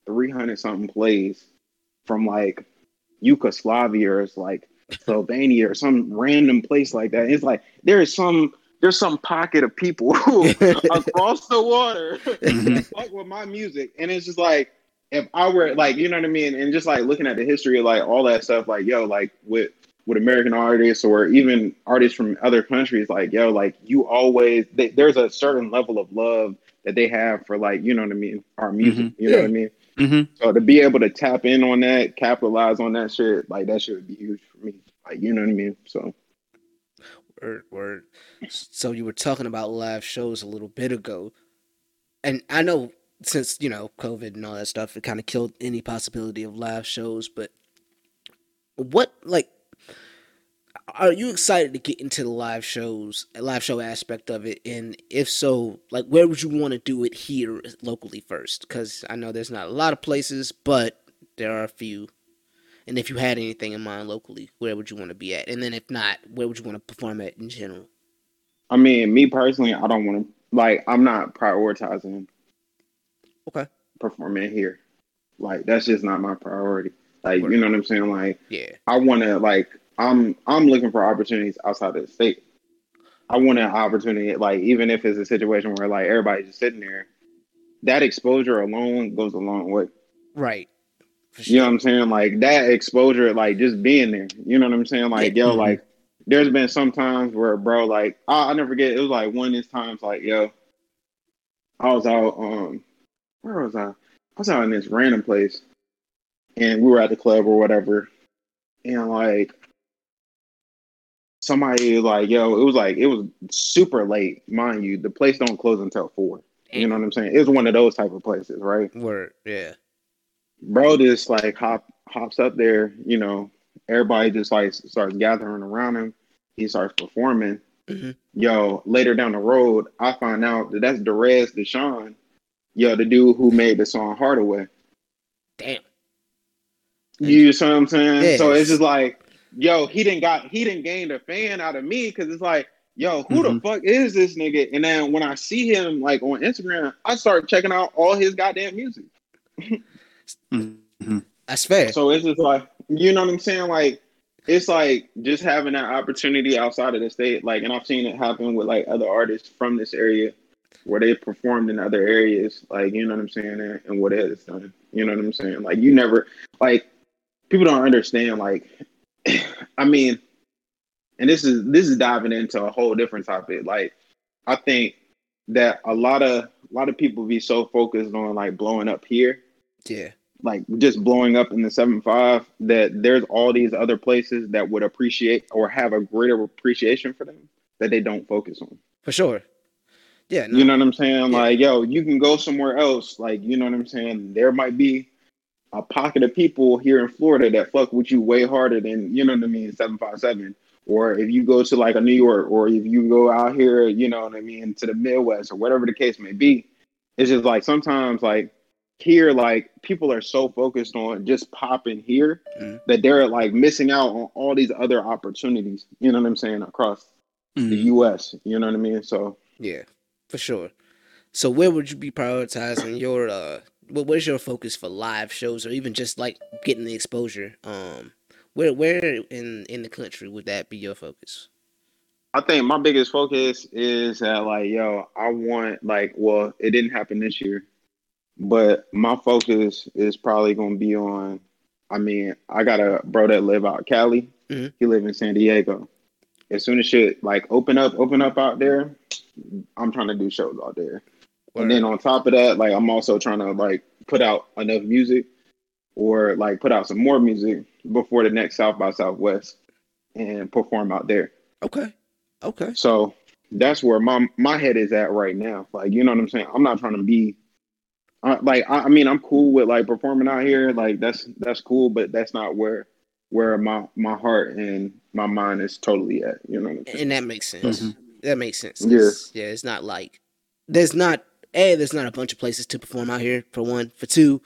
S1: 300 something plays from like Yugoslavia or like Slovenia or some random place like that. It's like there is some there's some pocket of people across the water
S2: Mhm.
S1: fuck with my music. And it's just like if I were like, you know what I mean? And just like looking at the history of like all that stuff, like yo, like with with American artists or even artists from other countries, like yo, like you always they, there's a certain level of love that they have for like you know what I mean, our music. You know what I mean?
S2: Mhm.
S1: So to be able to tap in on that, capitalize on that shit, like that shit would be huge for me. Like you know what I mean? So
S3: Word, word. So you were talking about live shows a little bit ago, and I know since you know COVID and all that stuff, it kind of killed any possibility of live shows. But what, like, are you excited to get into the live shows, live show aspect of it? And if so, like, where would you want to do it here locally first? Because I know there's not a lot of places, but there are a few. And if you had anything in mind locally, where would you want to be at? And then if not, where would you want to perform at in general?
S1: I mean, me personally, I don't want to like I'm not prioritizing
S3: Okay.
S1: performing here. Like that's just not my priority. Like you know what I'm saying? Like
S3: Yeah.
S1: I want to like I'm I'm looking for opportunities outside of the state. I want an opportunity, like even if it's a situation where like everybody's just sitting there, that exposure alone goes a long way.
S3: Right. For
S1: You know what I'm saying? Like that exposure, like just being there. You know what I'm saying? Like, yo,
S2: Mhm.
S1: like there's been some times where, bro, like I, I never forget. It was like one of these times, like, yo, I was out. Um, where was I? I was out in this random place, and we were at the club or whatever, and like somebody like yo, it was like it was super late, mind you. The place don't close until four. You know what I'm saying? It's one of those type of places, right?
S3: Word. Yeah.
S1: Bro just like hop hops up there, you know, everybody just like starts gathering around him. He starts performing.
S3: Mhm.
S1: Yo, later down the road, I find out that that's Derez De'Shon, yo, the dude who made the song Hardaway.
S3: Damn.
S1: You see what I'm saying?
S3: Yes.
S1: So it's just like, yo, he didn't got he didn't gain a fan out of me because it's like, yo, who the
S2: Mhm.
S1: fuck is this nigga? And then when I see him like on Instagram, I start checking out all his goddamn music.
S2: Mhm.
S3: That's fair.
S1: So it's just like, you know what I'm saying? Like, it's like just having that opportunity outside of the state. Like, and I've seen it happen with like other artists from this area where they performed in other areas. Like, you know what I'm saying? And, and what it has done. You know what I'm saying? Like, you never, like, people don't understand. Like, I mean, and this is this is diving into a whole different topic. Like, I think that a lot of a lot of people be so focused on like blowing up here
S3: yeah.
S1: like just blowing up in the seven five that there's all these other places that would appreciate or have a greater appreciation for them that they don't focus on.
S3: For sure. Yeah. No.
S1: You know what I'm saying?
S3: Yeah.
S1: Like, yo, you can go somewhere else. Like, you know what I'm saying? There might be a pocket of people here in Florida that fuck with you way harder than, you know what I mean, 757. Or if you go to like a New York or if you go out here, you know what I mean, to the Midwest or whatever the case may be. It's just like sometimes like here, like people are so focused on just popping here
S3: Mhm.
S1: that they're like missing out on all these other opportunities, you know what I'm saying, across the
S2: Mhm.
S1: US. You know what I mean? So
S3: Yeah. For sure. So where would you be prioritizing your uh what where's your focus for live shows or even just like getting the exposure? Um where where in in the country would that be your focus?
S1: I think my biggest focus is that like, yo, I want like, well, it didn't happen this year, but my focus is probably gonna be on. I mean, I got a bro that live out Cali.
S3: Mhm.
S1: He live in San Diego. As soon as shit like open up, open up out there, I'm trying to do shows out there. And then on top of that, like I'm also trying to like put out enough music or like put out some more music before the next South by Southwest and perform out there.
S3: Okay. Okay.
S1: So that's where my my head is at right now. Like, you know what I'm saying? I'm not trying to be uh, like I, I mean I'm cool with like performing out here. Like that's that's cool, but that's not where where my my heart and my mind is totally at. You know what I'm saying?
S3: And that makes sense.
S2: Mhm.
S3: That makes sense.
S1: Yeah.
S3: It's- yeah, it's not like there's not a there's not a bunch of places to perform out here. For one, for two,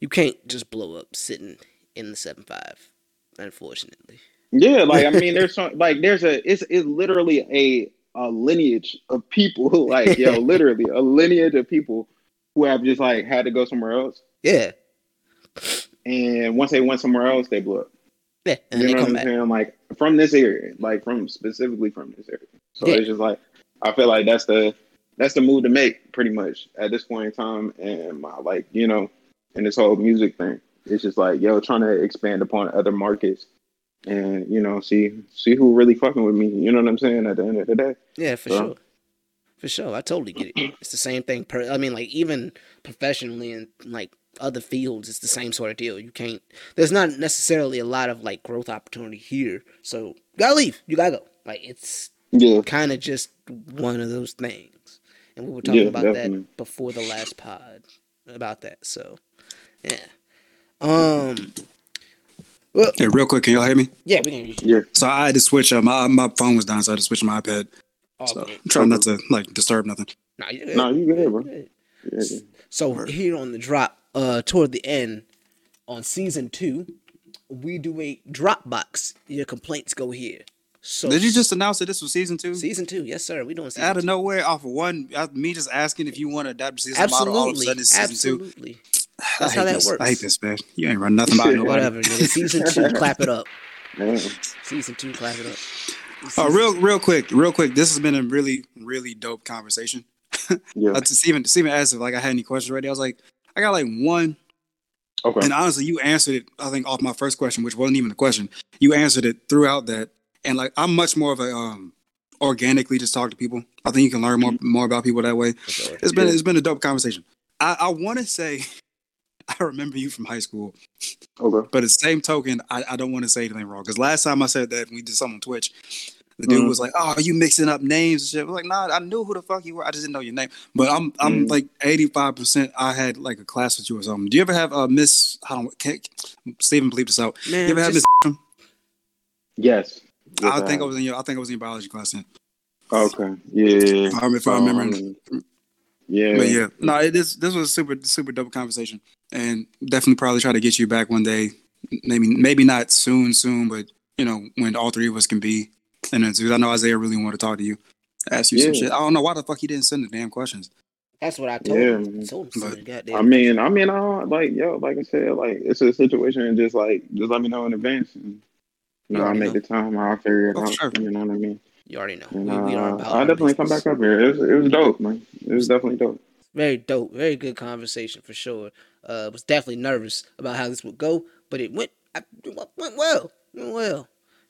S3: you can't just blow up sitting in the seven five. Unfortunately,
S1: Yeah, like I mean, there's some like there's a it's it's literally a a lineage of people like yo, literally a lineage of people who have just like had to go somewhere else,
S3: yeah,
S1: and once they went somewhere else, they blew up.
S3: yeah, and
S1: you
S3: they
S1: know
S3: come
S1: what I'm
S3: back.
S1: saying? Like from this area, like from specifically from this area. So
S3: Yeah.
S1: it's just like I feel like that's the that's the move to make pretty much at this point in time, and my like you know, in this whole music thing, it's just like yo, trying to expand upon other markets. And you know, see see who really fucking with me. You know what I'm saying? At the end of the day,
S3: Yeah, for
S1: So-
S3: sure. For sure. I totally get it. It's the same thing. Per- I mean, like, even professionally and like other fields, it's the same sort of deal. You can't, there's not necessarily a lot of like growth opportunity here. So, you gotta leave. You gotta go. Like, it's
S1: yeah,
S3: kind of just one of those things. And we were talking
S1: Yeah,
S3: about
S1: definitely.
S3: that before the last pod about that. So, yeah. Um, well,
S2: Hey, real quick, can y'all hear me?
S3: yeah, we can use
S1: yeah.
S2: So I had to switch. Uh, my my phone was down, so I had to switch my iPad.
S3: all
S2: So. I'm trying not to like disturb nothing.
S3: Nah, you're good.
S1: No, you good, bro.
S3: Good.
S1: Yeah, yeah.
S3: So here on the drop, uh, toward the end, on season two, we do a drop box. Your complaints go here. So
S2: Did you just announce that this was season two?
S3: season two? Yes, sir. We doing season
S2: Out of
S3: two.
S2: nowhere, off of one, me just asking if you want to adapt the season model, all of a sudden it's season two.
S3: absolutely.
S2: I
S3: That's how that
S2: this.
S3: works.
S2: I hate this, man. You ain't run nothing by nobody.
S3: Whatever. nigga. Season two, clap it up.
S1: Man.
S3: Season two, clap it up.
S2: Oh, real, real quick, real quick. This has been a really, really dope conversation.
S1: Yeah.
S2: Uh, to Steven, Steven asked if like I had any questions ready. I was like, I got like one,
S1: Okay.
S2: and honestly, you answered it. I think off my first question, which wasn't even a question. You answered it throughout that, and like I'm much more of a um organically just talk to people. I think you can learn more more about people that way. It's been
S1: Yeah.
S2: it's been a dope conversation. I, I want to say I remember you from high school.
S1: Okay.
S2: But at the same token, I, I don't want to say anything wrong because last time I said that we did something on Twitch, the dude
S1: Mhm.
S2: was like, "Oh, are you mixing up names and shit?" I was like, "Nah, I knew who the fuck you were. I just didn't know your name." But I'm I'm
S1: Mhm.
S2: like 85. percent I had like a class with you or something. Do you ever have uh, Miss? I don't. Can, Stephen bleep this out.
S3: Man,
S2: you ever have
S3: just-
S2: Miss?
S1: Yes. Yes,
S2: I think I was in your. I think I was in your biology class then.
S1: Okay. Yeah.
S2: If I, if I remember.
S1: I mean, yeah.
S2: But yeah, no, it is. This was a super super dope conversation, and definitely probably try to get you back one day. Maybe maybe not soon, soon, but you know when all three of us can be in it. I know Isaiah really wanted to talk to you, ask you some shit. I don't know why the fuck he didn't send the damn questions.
S3: That's what I told
S1: Yeah,
S3: him. I told him
S2: But-
S3: something. Goddamn.
S1: I mean, I mean, I like yo, like I said, like it's a situation, and just like just let me know in advance, and you know, I make
S3: know.
S1: the time, I'll figure it
S2: Oh,
S1: out.
S2: sure.
S1: You know what I mean?
S3: you already know.
S1: And,
S3: we, we
S1: uh, I'll definitely come back up here. It was, it was dope, man. It was definitely dope.
S3: Very dope. Very good conversation for sure. Uh, was definitely nervous about how this would go, but it went. I, it went well. It went well.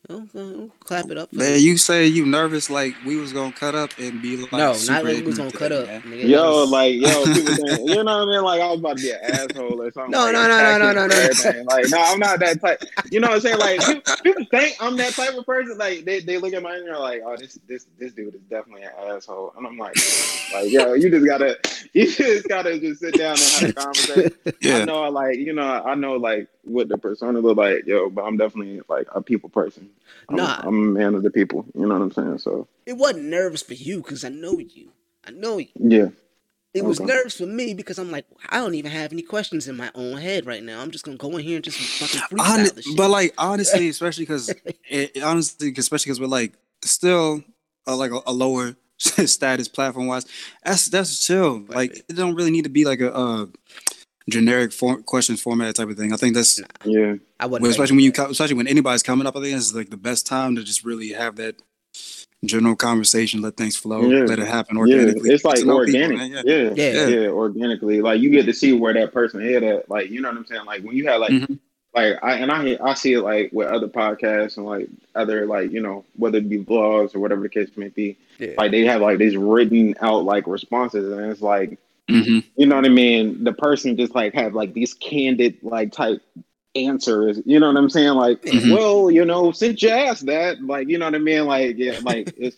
S3: You clap it up.
S2: Man, you say you nervous like we was gonna cut up and be like
S3: no,
S2: super
S3: not like we was gonna cut up. nigga.
S1: Yo, like yo, people think, you know what I mean? Like I was about to be an asshole or something.
S3: No,
S1: like,
S3: no, no, no, no, no, no.
S1: Like, no, I'm not that type. You know what I'm saying? Like people, people think I'm that type of person. Like they, they look at my and they're like, oh, this this this dude is definitely an asshole. And I'm like, like yo, you just gotta you just gotta just sit down and have a conversation. yeah. I
S2: Yeah,
S1: know, like you know, I know like what the persona look like, yo, but I'm definitely like a people person. I'm,
S3: Nah.
S1: I'm a man of the people. You know what I'm saying? So
S3: it wasn't nervous for you because I know you. I know you.
S1: yeah,
S3: It was
S1: Okay.
S3: nervous for me because I'm like, I don't even have any questions in my own head right now. I'm just gonna go in here and just fucking freestyle
S2: Hon-
S3: this shit.
S2: but like honestly, especially because honestly, especially because we're like still uh, like a, a lower status platform wise. That's that's chill. Like it don't really need to be like a, uh generic form, questions format type of thing. I think that's
S1: yeah.
S3: I wasn't.
S2: well,
S3: ready
S2: especially when you especially when anybody's coming up. I think it's like the best time to just really have that general conversation, let things flow,
S1: Yeah.
S2: let it happen
S1: Yeah,
S2: organically.
S1: it's like
S2: to know people,
S1: organic.
S2: man, yeah.
S1: yeah.
S3: Yeah.
S1: yeah, organically. Like you get to see where that person head at. Like you know what I'm saying. Like when you have like,
S2: Mhm.
S1: like I and I I see it like with other podcasts and like other like you know whether it be vlogs or whatever the case may be.
S3: Yeah.
S1: Like they have like these written out like responses, and it's like
S2: Mhm.
S1: you know what I mean. The person just like have like these candid like type answers. You know what I'm saying? Like,
S2: Mhm.
S1: well, you know, since you asked that, like, you know what I mean? Like, yeah, like it's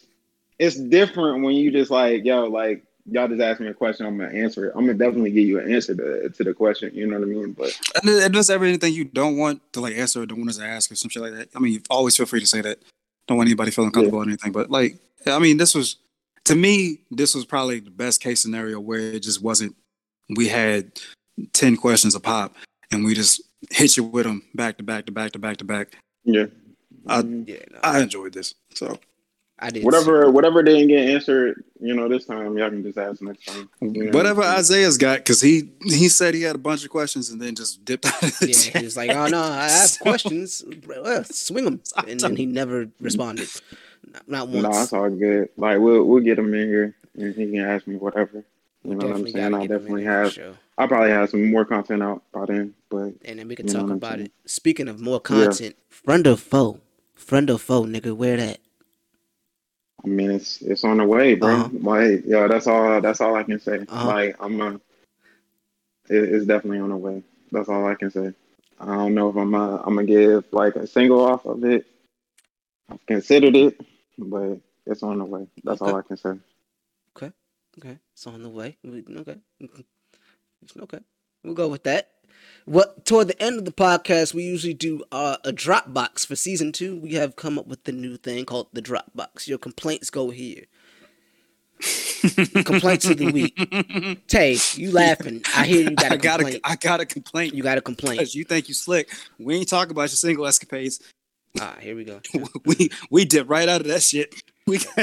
S1: it's different when you just like, yo, like y'all just ask me a question, I'm gonna answer it. I'm gonna definitely give you an answer to, to the question. You know what I mean? But
S2: And then- and there's ever anything you don't want to like answer or don't want us to ask or some shit like that. I mean, you always feel free to say that. Don't want anybody feeling comfortable or anything. But like, I mean, this was to me, this was probably the best case scenario where it just wasn't. We had ten questions a pop, and we just hit you with them back to back to back to back to back.
S1: yeah,
S2: I-
S1: Mhm.
S3: Yeah, no,
S2: I enjoyed this. So
S3: I did.
S1: whatever whatever didn't get answered, you know, this time y'all can just ask next time. You know?
S2: whatever Isaiah's got, because he he said he had a bunch of questions and then just dipped out of the
S3: Yeah,
S2: chat.
S3: he was like, "Oh no, I have questions. Well, swing them," and then he never responded, not, not
S1: No,
S3: once.
S1: that's all good. Like we'll we'll get him in here and he can ask me whatever. You know what I'm saying? I definitely have. I probably have some more content out by then. But
S3: and then we can talk about
S1: saying?
S3: it. Speaking of more content, friend or foe, friend or foe, nigga, where that?
S1: I mean, it's it's on the way, bro.
S3: Uh-huh.
S1: Like, yo, that's all. That's all I can say.
S3: Uh-huh.
S1: Like, I'm a. It, it's definitely on the way. That's all I can say. I don't know if I'm. Uh, I'm gonna give like a single off of it. I've considered it, but it's on the way. That's all I can say.
S3: Okay, Okay. it's on the way. Okay, It's okay, we'll go with that. What toward the end of the podcast, we usually do uh, a Dropbox for season two. We have come up with the new thing called the Dropbox. Your complaints go here. complaints of the week. Tay, you laughing? I hear you got a
S2: I got
S3: complaint.
S2: a I got a complaint.
S3: you got a complaint.
S2: Because you think you slick. We ain't talking about your single escapades.
S3: Ah, here we go.
S2: we we did right out of that shit. We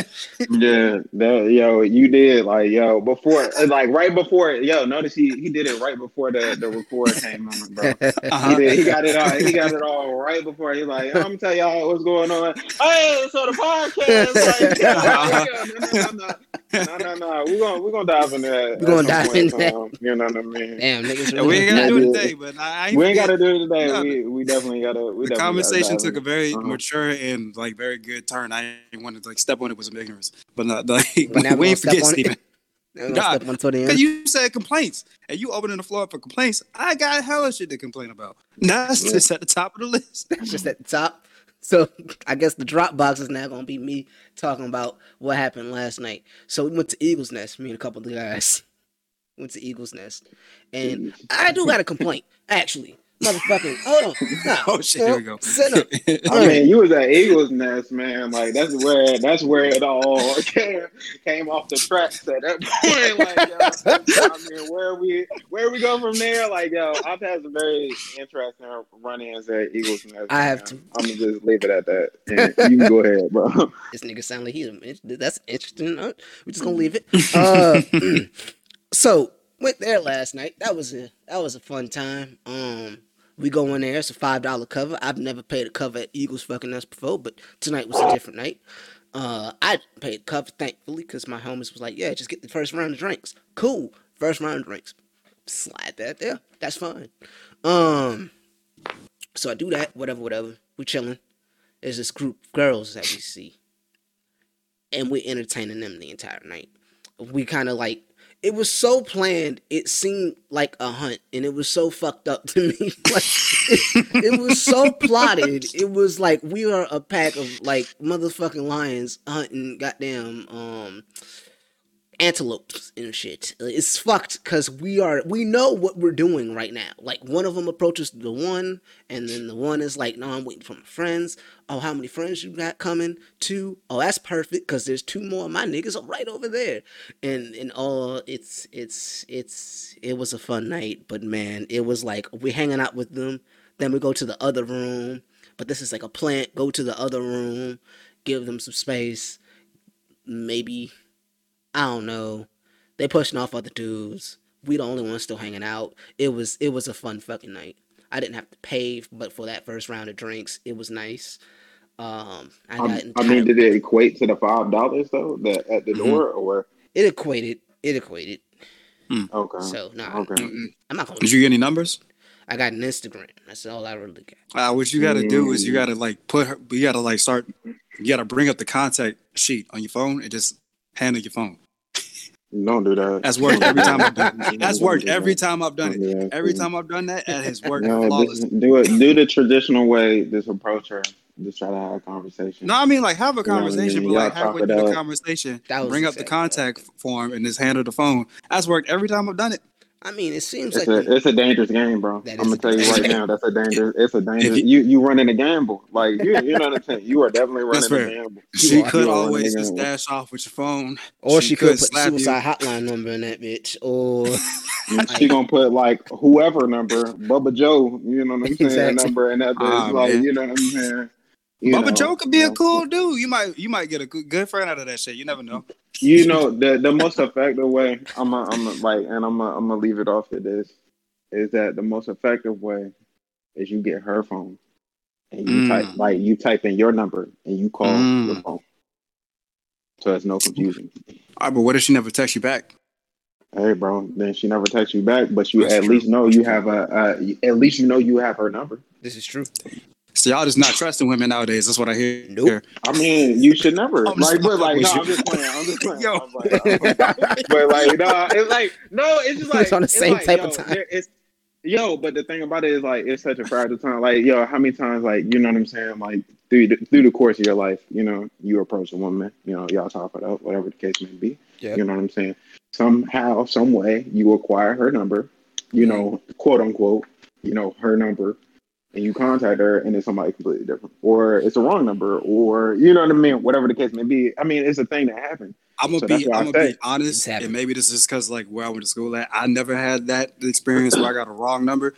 S1: Yeah, that, yo, you did like yo before, like right before. Yo, notice he he did it right before the the record came on, bro. He,
S2: uh-huh.
S1: did, he got it all. He got it all right before. He's like, I'm gonna tell y'all what's going on. Hey, so the podcast. Like, yeah, yeah, no, no, no, no, no, no. We're gonna we're gonna dive in that.
S3: We're gonna dive
S1: point
S3: in
S1: in
S3: that.
S1: time, You know what I mean?
S3: Damn, niggas.
S2: And we ain't gotta do it
S1: yeah.
S2: today, but I ain't
S1: We ain't
S2: forget-
S1: gotta do it today.
S2: No,
S1: we we definitely gotta. We
S2: the
S1: definitely
S2: conversation
S1: gotta dive
S2: took a very
S1: Uh-huh.
S2: mature and like very good turn. I didn't want to like step on it with some ignorance, but not like
S3: But now we
S2: we ain't forget
S3: on it.
S2: Steven.
S3: They're gonna
S2: Nah,
S3: step on Twitter.
S2: Cause you said complaints, and you opening the floor up for complaints. I got hella shit to complain about. That's
S3: Yeah.
S2: just at the top of the list.
S3: That's just at the top. So I guess the Dropbox is now gonna be me talking about what happened last night. So we went to Eagles Nest, me and a couple of the guys went to Eagles Nest, and I do got a complaint actually. Motherfucking hold on. Nah,
S2: Oh shit! Here we go.
S3: Sit up.
S1: I mean, you was at Eagles Nest, man. Like that's where that's where it all came, came off the tracks at that point. Like, yo, I mean, where we where we go from there? Like, yo, I've had some very interesting run-ins at Eagles Nest.
S3: I have
S1: man.
S3: too.
S1: I'm gonna just leave it at that. And you can go ahead, bro.
S3: this nigga sound like he's that's interesting. Uh, We're just gonna leave it. Uh, so went there last night. That was a that was a fun time. Um, we go in there. It's a five dollar cover. I've never paid a cover at Eagles fucking us before, but tonight was a different night. Uh, I paid a cover thankfully because my homies was like, "Yeah, just get the first round of drinks." Cool, first round of drinks. Slide that there. That's fine. Um, so I do that. Whatever, whatever. We chilling. There's this group of girls that we see and we're entertaining them the entire night. We kind of like it was so planned. It seemed like a hunt, and it was so fucked up to me. like it, it was so plotted. It was like we are a pack of like motherfucking lions hunting goddamn um antelopes and shit. It's fucked because we are we know what we're doing right now. Like one of them approaches the one, and then the one is like, "No, I'm waiting for my friends." Oh, how many friends you got coming? Two. Oh, that's perfect because there's two more of my niggas are right over there. And and all it's it's it's it was a fun night, but man, it was like we're hanging out with them. Then we go to the other room, but this is like a plant. Go to the other room, give them some space. Maybe I don't know. They pushing off other dudes. We the only ones still hanging out. It was it was a fun fucking night. I didn't have to pay, but for that first round of drinks, it was nice. Um, I got
S1: I, I mean, did it equate to the five dollars though that at the
S2: Mhm.
S1: door or
S3: it equated. It equated.
S1: okay?
S3: So nah,
S1: okay.
S3: I'm not gonna.
S2: Did you get any numbers?
S3: I got an Instagram. That's all I really got.
S2: Uh, what you gotta do is you
S1: Mm.
S2: gotta like put her. You gotta like start. You gotta bring up the contact sheet on your phone and just hand it your phone.
S1: Don't do that.
S2: That's worked every time I've done. It. That's worked every time I've done it.
S1: that.
S2: Every time I've done that, it has worked
S1: No,
S2: flawless.
S1: just do it. Do the traditional way. Just approach her. Just try to have a conversation.
S2: No, I mean like have a
S1: You know what I
S2: conversation,
S1: mean?
S2: but like
S1: Y'all
S2: halfway through the conversation, bring up the contact form and just handle the phone. That's worked every time I've done it.
S3: I mean, it seems
S1: It's
S3: like
S1: a it's a dangerous game, bro. I'm gonna tell you right
S3: game.
S1: now. That's a dangerous. It's a dangerous.
S2: you-
S1: You you running a gamble. Like you you know what I'm saying. You are definitely running a gamble.
S2: She
S3: are-
S2: could
S1: are
S2: always
S1: a
S2: just dash off with your phone,
S3: or
S2: She
S3: she,
S2: could
S3: could put the
S2: slap you.
S3: suicide hotline number in that bitch, or
S1: She gonna put like whoever number, Bubba Joe. You know what I'm saying?
S3: Exactly.
S1: Number and that bitch.
S2: Ah,
S1: like
S2: man.
S1: you know what I'm saying. You
S2: Bubba
S1: know,
S2: Joe could be
S1: you
S2: a cool dude. You might you might get a good, good friend out of that shit. You never know.
S1: You know the the most effective way. I'm a, I'm a, like, and I'm a, I'm gonna leave it off to this. Is that the most effective way? Is you get her phone, and you
S2: Mm.
S1: type like you type in your number and you call
S2: Mm.
S1: your phone, so there's no confusion.
S2: All right, but what if she never texts you back?
S1: Hey, bro, then she never texts you back, but you
S2: That's
S1: at
S2: true.
S1: least know you have a, uh, at least you know you have her number.
S3: this is true.
S2: So y'all just not trusting women nowadays. That's what I hear.
S3: Nope.
S1: I mean, you should never
S2: I'm
S1: like, but like, no,
S2: with
S1: I'm just playing. I'm just playing.
S2: Yo.
S1: I'm like, uh, but like, no, it's like, no, it's just like
S3: It's on the same
S1: like,
S3: type
S1: yo,
S3: of time.
S1: It's yo, but the thing about it is like, it's such a fragile time. Like, yo, how many times, like, you know what I'm saying? Like, through the, through the course of your life, you know, you approach a woman, you know, y'all talk it up, whatever the case may be.
S3: Yep.
S1: You know what I'm saying? Somehow, some way, you acquire her number, you know, quote unquote, you know, her number, and you contact her, and it's somebody completely different, or it's a wrong number, or you know what I mean, whatever the case may be. I mean, it's a thing that happens.
S2: I'm gonna
S1: So
S2: be
S1: I
S2: I'm gonna be honest, and maybe this is because like where I went to school at. I never had that experience where I got a wrong number.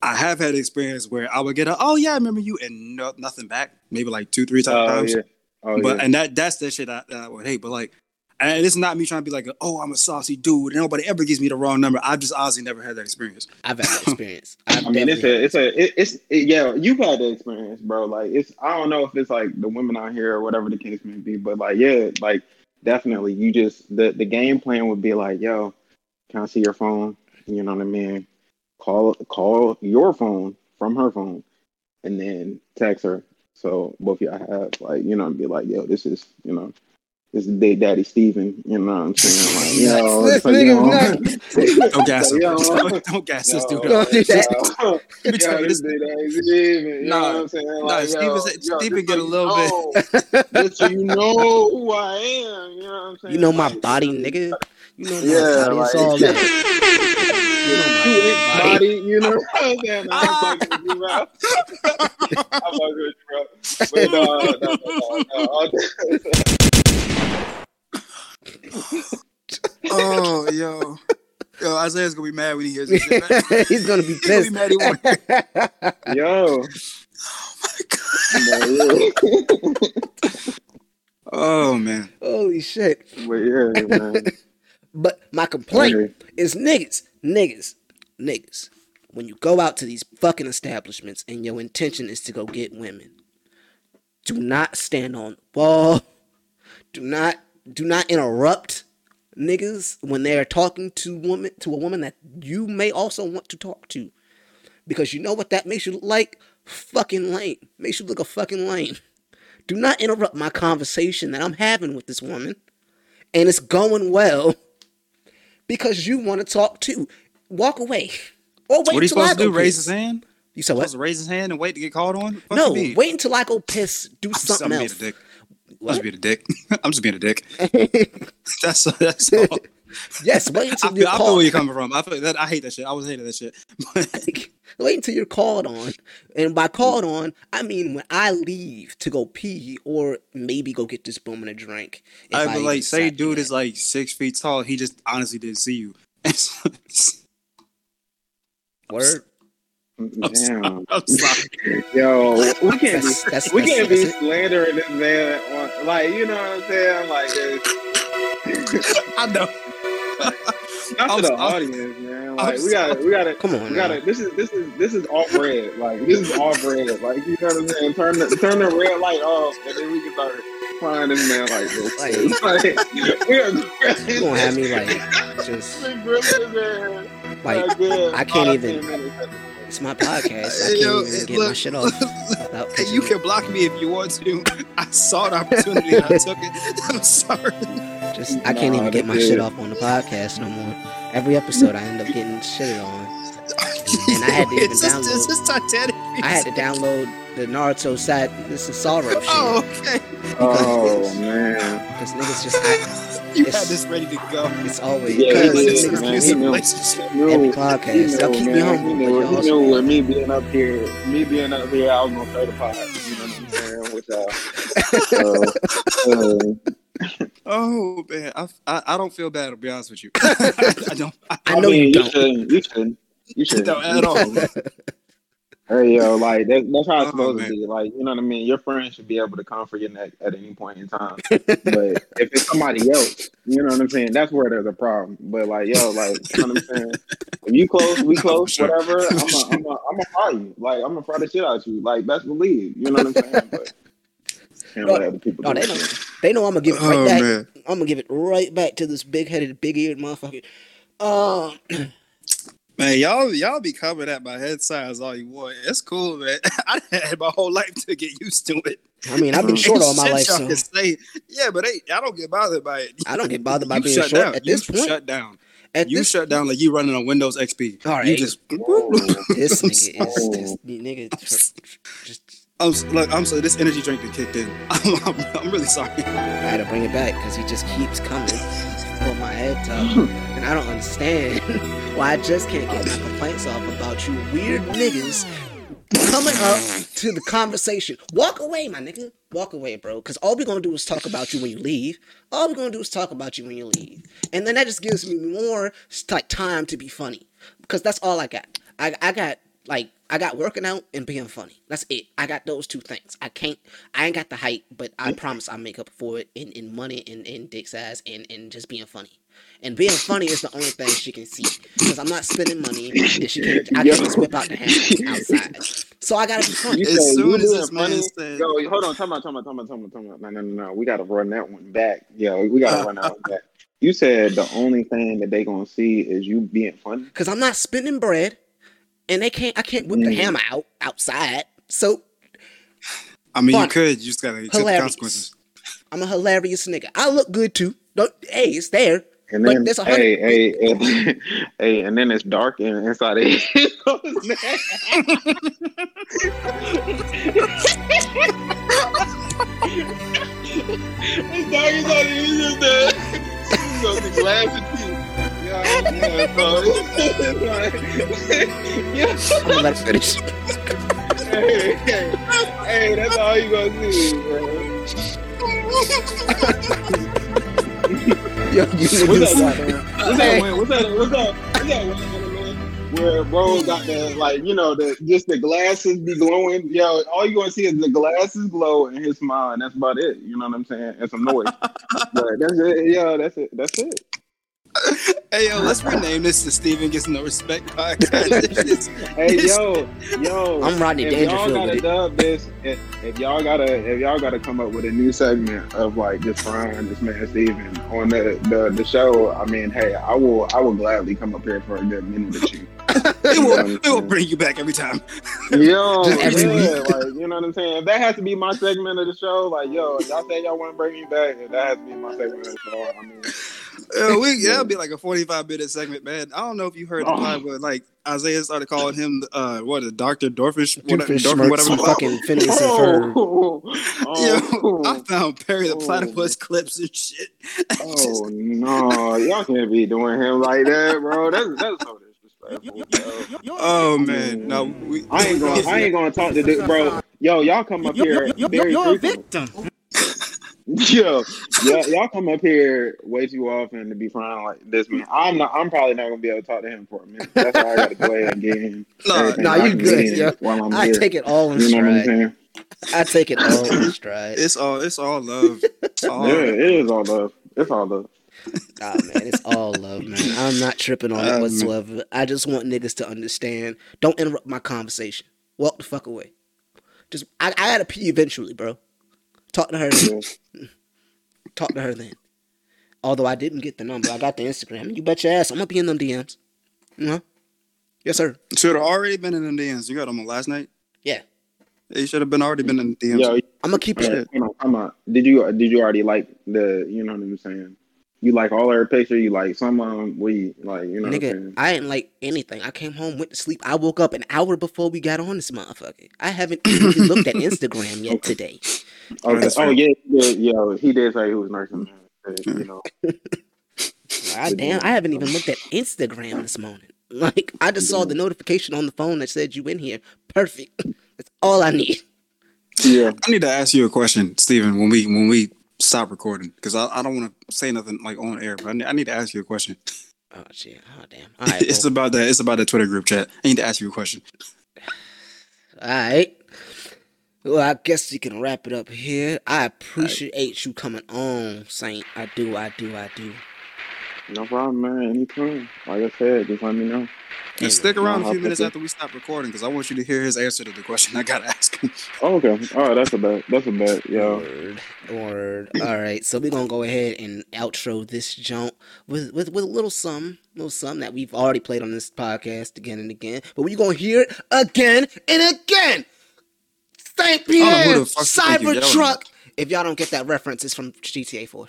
S2: I have had experience where I would get a oh yeah I remember you and no, nothing back maybe like two three
S1: oh,
S2: times.
S1: yeah, oh
S2: but
S1: yeah.
S2: and that that's the shit I, I would hate. But like, and it's not me trying to be like oh I'm a saucy dude. and Nobody ever gives me the wrong number. I've just honestly never had that experience.
S3: I've had that experience. I've
S1: mean, it's a, it's a, it, it's, it, yeah. You've had the experience, bro. Like, it's, I don't know if it's like the women out here or whatever the case may be, but like, yeah, like, definitely, you just the the game plan would be like, yo, can I see your phone? You know what I mean? Call call your phone from her phone, and then text her. So both y'all have like, you know, be like, yo, this is, you know, is to date Daddy Steven. You know what I'm saying? Like, yo,
S3: This
S1: like, you know,
S2: Don't gas him.
S1: Yo.
S2: Don't, don't gas this dude.
S3: Don't do that.
S1: Yo,
S2: Let me tell
S1: yo,
S2: you
S1: this
S2: this.
S1: dude Steven. You
S2: Nah,
S1: know what I'm saying?
S2: nah,
S1: Like,
S2: Steven
S1: yo,
S2: said-
S1: yo,
S2: Steven get a little
S1: know, Just so you know who I am. You know what I'm saying?
S3: You know my body, nigga. You know
S1: Yeah,
S3: body. It's
S1: like-
S3: all that.
S1: Two inch body, you know what ah. I'm I'm fucking with you, bro. I'm fucking with you, bro. But no, no, no, no, no.
S2: Oh, yo. Yo, Isaiah's gonna be mad when he hears this shit.
S3: He's gonna be
S2: He's gonna
S3: pissed.
S2: be mad he won.
S1: Yo.
S2: Oh, oh man.
S3: Holy shit.
S1: But yeah, man.
S3: But my complaint
S1: Okay.
S3: is niggas, niggas, niggas. When you go out to these fucking establishments and your intention is to go get women, do not stand on the wall. Do not do not interrupt niggas when they're talking to woman to a woman that you may also want to talk to. Because you know what that makes you look like? Fucking lame. Makes you look a fucking lame. Do not interrupt my conversation that I'm having with this woman. And it's going well because you want to talk too. Walk away. Or wait
S2: What are you
S3: until I
S2: supposed to do? Raise his hand?
S3: You said
S2: Supposed
S3: what?
S2: to raise his hand and wait to get called on?
S3: No, wait until I go piss. Do
S2: I'm just,
S3: something
S2: I'm being
S3: else.
S2: a dick. I'm just being a dick. I'm just being a dick. That's that's all.
S3: yes, wait
S2: I
S3: until
S2: feel,
S3: you're
S2: I feel where you're coming from. I feel that I hate that shit. I was hating that shit.
S3: wait until you're called on. And by called on, I mean when I leave to go pee or maybe go get this woman a drink.
S2: I
S3: I
S2: but
S3: even
S2: like say
S3: decide to do
S2: dude
S3: that.
S2: is like six feet tall. He just honestly didn't see you.
S3: word.
S2: I'm sorry.
S1: Damn.
S2: I'm sorry.
S1: Yo, we can't be
S3: That's, that's,
S1: we
S3: that's,
S1: can't be
S3: that's
S1: slandering this man on like you know what I'm saying? Like it's,
S2: I know.
S1: not to the audience, man. Like we gotta we gotta
S3: Come on,
S1: we gotta this is this is this is off red. Like this is off red. Like you know what I'm saying? Turn the turn the red light off and then we can start frying this man like this.
S3: Like-
S1: Like, we are
S3: You gonna have me like just like I can't even-. It's my podcast. I can't
S2: Yo,
S3: even get my shit off. without
S2: Hey, you can block me if you want to. I saw the opportunity and I took it. I'm sorry.
S3: Just I can't
S1: Nah,
S3: even get my
S1: that's
S3: shit off on the podcast no more. Every episode I end up getting shitted on. And I had to even
S2: Is this,
S3: download-
S2: this Titanic?
S3: I had to download the Naruto side. This is sorrow oh, shit.
S2: Oh, okay.
S1: Oh man.
S3: Because niggas just I,
S2: You
S3: It's-
S2: had this ready to go.
S3: it's always
S1: Yeah,
S3: because
S2: Like,
S1: this
S3: niggas
S1: is-
S3: keep
S1: man,
S3: hitting
S1: he knew.
S2: relationship.
S1: Knew-
S3: every podcast. They'll keep me
S1: man.
S3: humble,
S1: He knew,
S3: you
S1: he knew with me being up here, me being up here, I was gonna start the pod. You know what I'm saying? With y'all. So, uh,
S2: Oh man, I, I I don't feel bad to be honest with you. I don't. I,
S3: I know
S1: mean,
S3: you don't.
S1: shouldn't. You shouldn't. You shouldn't.
S2: don't at all.
S1: Hey yo, like that, that's how it's
S2: Oh,
S1: supposed
S2: man.
S1: to be. Like you know what I mean. Your friend should be able to comfort your neck at any point in time. but if it's somebody else, you know what I'm saying. That's where there's a problem. But like yo, like you know what I'm saying. If you close, we
S2: No,
S1: close.
S2: sure.
S1: Whatever. I'm
S2: For
S1: a,
S2: sure.
S1: I'm a, I'm a fry you. Like I'm gonna fry the shit out of you. Like best believe. You know what I'm saying. But
S3: No,
S1: let other people.
S3: no, they
S1: that.
S3: don't. They know I'm gonna give it right
S2: Oh
S3: back.
S2: man.
S3: I'm gonna give it right back to this big headed, big eared motherfucker. Um,
S2: Man, y'all y'all be coming at my head size all you want. It's cool, man. I had my whole life to get used to it.
S3: I mean, I've been short all my life, so
S2: say, yeah, but hey, I don't get bothered by it.
S3: I don't get bothered by
S2: You
S3: being
S2: shut
S3: short
S2: down.
S3: at
S2: You
S3: this point.
S2: shut down.
S3: At
S2: You shut down like you running on Windows XP.
S3: All right, You
S2: just
S1: Whoa.
S3: this nigga is this nigga. Just
S2: I'm look. I'm sorry. This energy drink that kicked in. I'm, I'm, I'm really sorry.
S3: I had to bring it back because he just keeps coming my head top, and I don't understand why I just can't get my complaints off about you weird niggas coming up to the conversation. Walk away, my nigga. Walk away, bro. Because all we're gonna do is talk about you when you leave. All we're gonna do is talk about you when you leave, and then that just gives me more like time to be funny. Because that's all I got. I I got like I got working out and being funny. That's it. I got those two things. I can't. I ain't got the height, but I promise I'll make up for it in, in money and in dick size and and just being funny. And being funny is the only thing she can see because I'm not spending money and she can't. I can't just whip out the hammer outside. So I gotta be funny.
S2: As
S1: say
S2: soon
S1: you
S2: as
S1: being
S2: this man
S1: funny.
S2: said-
S1: Yo, hold on, time out, time out, time out, time out, time out. No, no, no, no. We gotta run that one back. Yo, we gotta uh, run that uh, one back. You said the only thing that they gonna see is you being funny.
S3: because I'm not spending bread, and they can't. I can't whip the
S1: Mm.
S3: hammer out outside. So
S2: I mean,
S3: Fun.
S2: you could. You just gotta accept the consequences.
S3: I'm a hilarious nigga. I look good too. Don't, hey, it's there.
S1: And then,
S3: there's a hundred-
S1: hey, hey, hey, hey, and then it's dark and inside it. it's dark inside it. It's just the, it's just the glass and teeth. Yeah, yeah, so yeah. Hey, hey, that's all you gonna see, bro.
S3: Yo, you
S1: What's that. What's that? What's that? What's that? What's that one, man? Where bro got the like, you know, the just the glasses be glowing. Yo, all you gonna see is the glasses glow and his smile, and that's about it. You know what I'm saying? And some noise. but that's it. Yeah, that's it. That's it.
S2: Hey yo, let's rename this to Steven Gets No Respect podcast.
S1: Hey, yo, yo.
S3: I'm Rodney
S1: if y'all gotta
S3: with
S1: dub this, if, if y'all gotta, if y'all gotta come up with a new segment of like just frying this man Steven on the, the the show, I mean, hey, I will, I will gladly come up here for a good minute or two.
S2: it will, it will bring you back every time.
S1: Yo,
S3: every
S1: yeah, like you know what I'm saying. If that has to be my segment of the show, like yo, y'all say y'all want to bring me back, if that has to be my segment of the show, I mean,
S2: Uh, we, that'll be like a 45 minute segment, man. I don't know if you heard the
S1: Oh.
S2: part where like Isaiah started calling him uh what a Doctor Dorfish, whatever,
S3: Doofus
S2: Dorfin,
S3: smirks
S2: whatever.
S3: fucking Phineas and Ferb.
S1: oh,
S2: Yo, I
S1: oh,
S2: found Perry the
S1: Oh.
S2: Platypus clips and shit.
S1: oh no, y'all can't be doing him like that, bro. That's that's so disrespectful. Bro.
S2: Oh man, no, we,
S1: I ain't going. I ain't going to talk to this, bro. Yo, y'all come up here very frequently. Yo, yeah, y'all come up here way too often to be frying like this, man. I'm not. I'm probably not gonna be able to talk to him for a minute. That's why I got to go ahead and get him.
S2: Nah,
S1: everything
S3: nah,
S1: I
S3: you
S1: can
S3: good,
S1: get in
S3: yo.
S1: While I'm
S3: I
S1: here.
S3: take it all in
S1: You know what I'm
S3: stride. I take it all in stride.
S2: it's all it's all love. It's all
S1: Yeah, it is all love. It's all love.
S3: Nah, man, it's all love, man. I'm not tripping on it
S2: Um,
S3: whatsoever. I just want niggas to understand. Don't interrupt my conversation. Walk the fuck away. Just, I, I gotta pee eventually, bro. Talk to her. Then. Talk to her then. Although I didn't get the number, I got the Instagram. You bet your ass, I'm gonna be in them DMs. You know? Yes, sir.
S2: should have already been in the DMs. You got them on last night.
S3: Yeah.
S2: You should have been already been in the DMs.
S1: Yo,
S3: I'm gonna keep it.
S1: yeah, come on, come on. Did you did you already like the? You know what I'm saying? You like all her picture. You like some of them. We like you know. I'm
S3: Nigga,
S1: saying?
S3: I didn't like anything. I came home, went to sleep. I woke up an hour before we got on this motherfucker. I haven't even looked at Instagram yet today.
S1: Okay.
S2: that's
S1: Oh
S2: fair.
S1: yeah, he did, yo, he did say he was nursing. Mm. man. You know.
S3: God damn, I haven't even looked at Instagram this morning. Like, I just saw the notification on the phone that said you in here. Perfect. That's all I need.
S1: Yeah.
S2: I need to ask you a question, Stephen. when we when we stop recording, because I, I don't want to say nothing like on air, but I need, I need to ask you a question.
S3: Oh shit. Oh damn. All right.
S2: it's
S3: Well,
S2: about that. It's about the Twitter group chat. I need to ask you a question.
S3: all right. Well, I guess you can wrap it up here. I appreciate you coming on, Saint. I do. I do. I do.
S1: No problem, man. Anytime. Like I said, just let me know.
S2: And stick around a few minutes after we stop recording, because I want you to hear his answer to the question I gotta ask him.
S1: Oh, okay. All right, that's a bet. That's a bet. Yo.
S3: Word, word. All right, so we're gonna go ahead and outro this jump with with with a little something, little something that we've already played on this podcast again and again, but we're gonna hear it again and again. St.
S2: I don't know who
S3: Pierre
S2: you think you're yelling
S3: Cybertruck. If y'all don't get that reference, it's from GTA 4.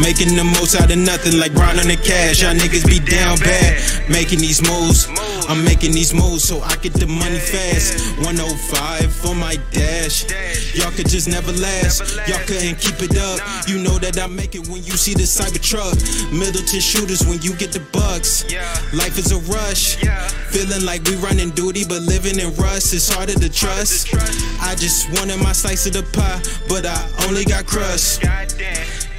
S4: Making the most out of nothing like on the cash. Y'all niggas be down bad. Making these moves. I'm making these moves so I get the money fast. 105 for my dash. Y'all could just never last. Y'all couldn't keep it up. You know that I make it when you see the Cybertruck. Middleton shooters when you get the bucks. Life is a rush. Feeling like we running duty, but living in rust is harder to trust. I just wanted my slice of the pie, but I only got crust.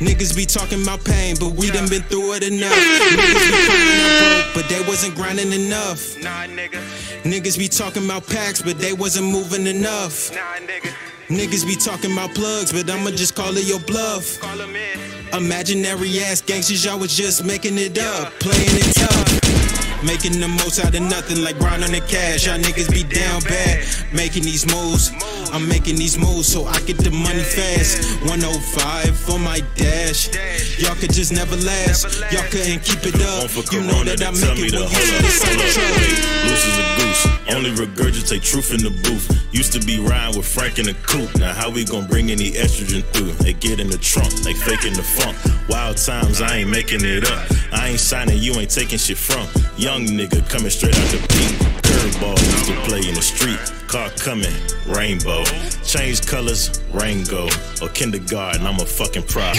S4: Niggas be talking about pain, but we done been through it enough. Niggas be crying broke, but they wasn't grinding enough.
S5: Nah, nigga.
S4: Niggas be talking about packs, but they wasn't moving enough.
S5: Nah, nigga.
S4: Niggas be talking about plugs, but I'ma just call it your bluff.
S5: Call him in.
S4: Imaginary ass gangsters, y'all was just making it up, playing it tough. Making the most out of nothing like on the cash. Y'all niggas be down bad. Making these moves. I'm making these moves so I get the money fast. 105 for my dash. Y'all could just never last. Y'all couldn't keep it up.
S5: for
S4: You know that I
S5: they tell
S4: make
S5: me
S4: it
S5: to
S4: when
S5: hold
S4: you
S5: up,
S4: say
S5: hold
S4: the truth.
S5: Loose as a goose. Only regurgitate truth in the booth. Used to be riding with Frank in the coupe. Now how we gon' bring any estrogen through? They get in the trunk, they faking the funk. Wild times, I ain't making it up. I ain't signing, you ain't taking shit from. Young nigga coming straight out the beat. Curveball used to play in the street. Car coming, rainbow. Change colors, rain go. Or kindergarten, I'm a fucking prop.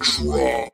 S6: Drop.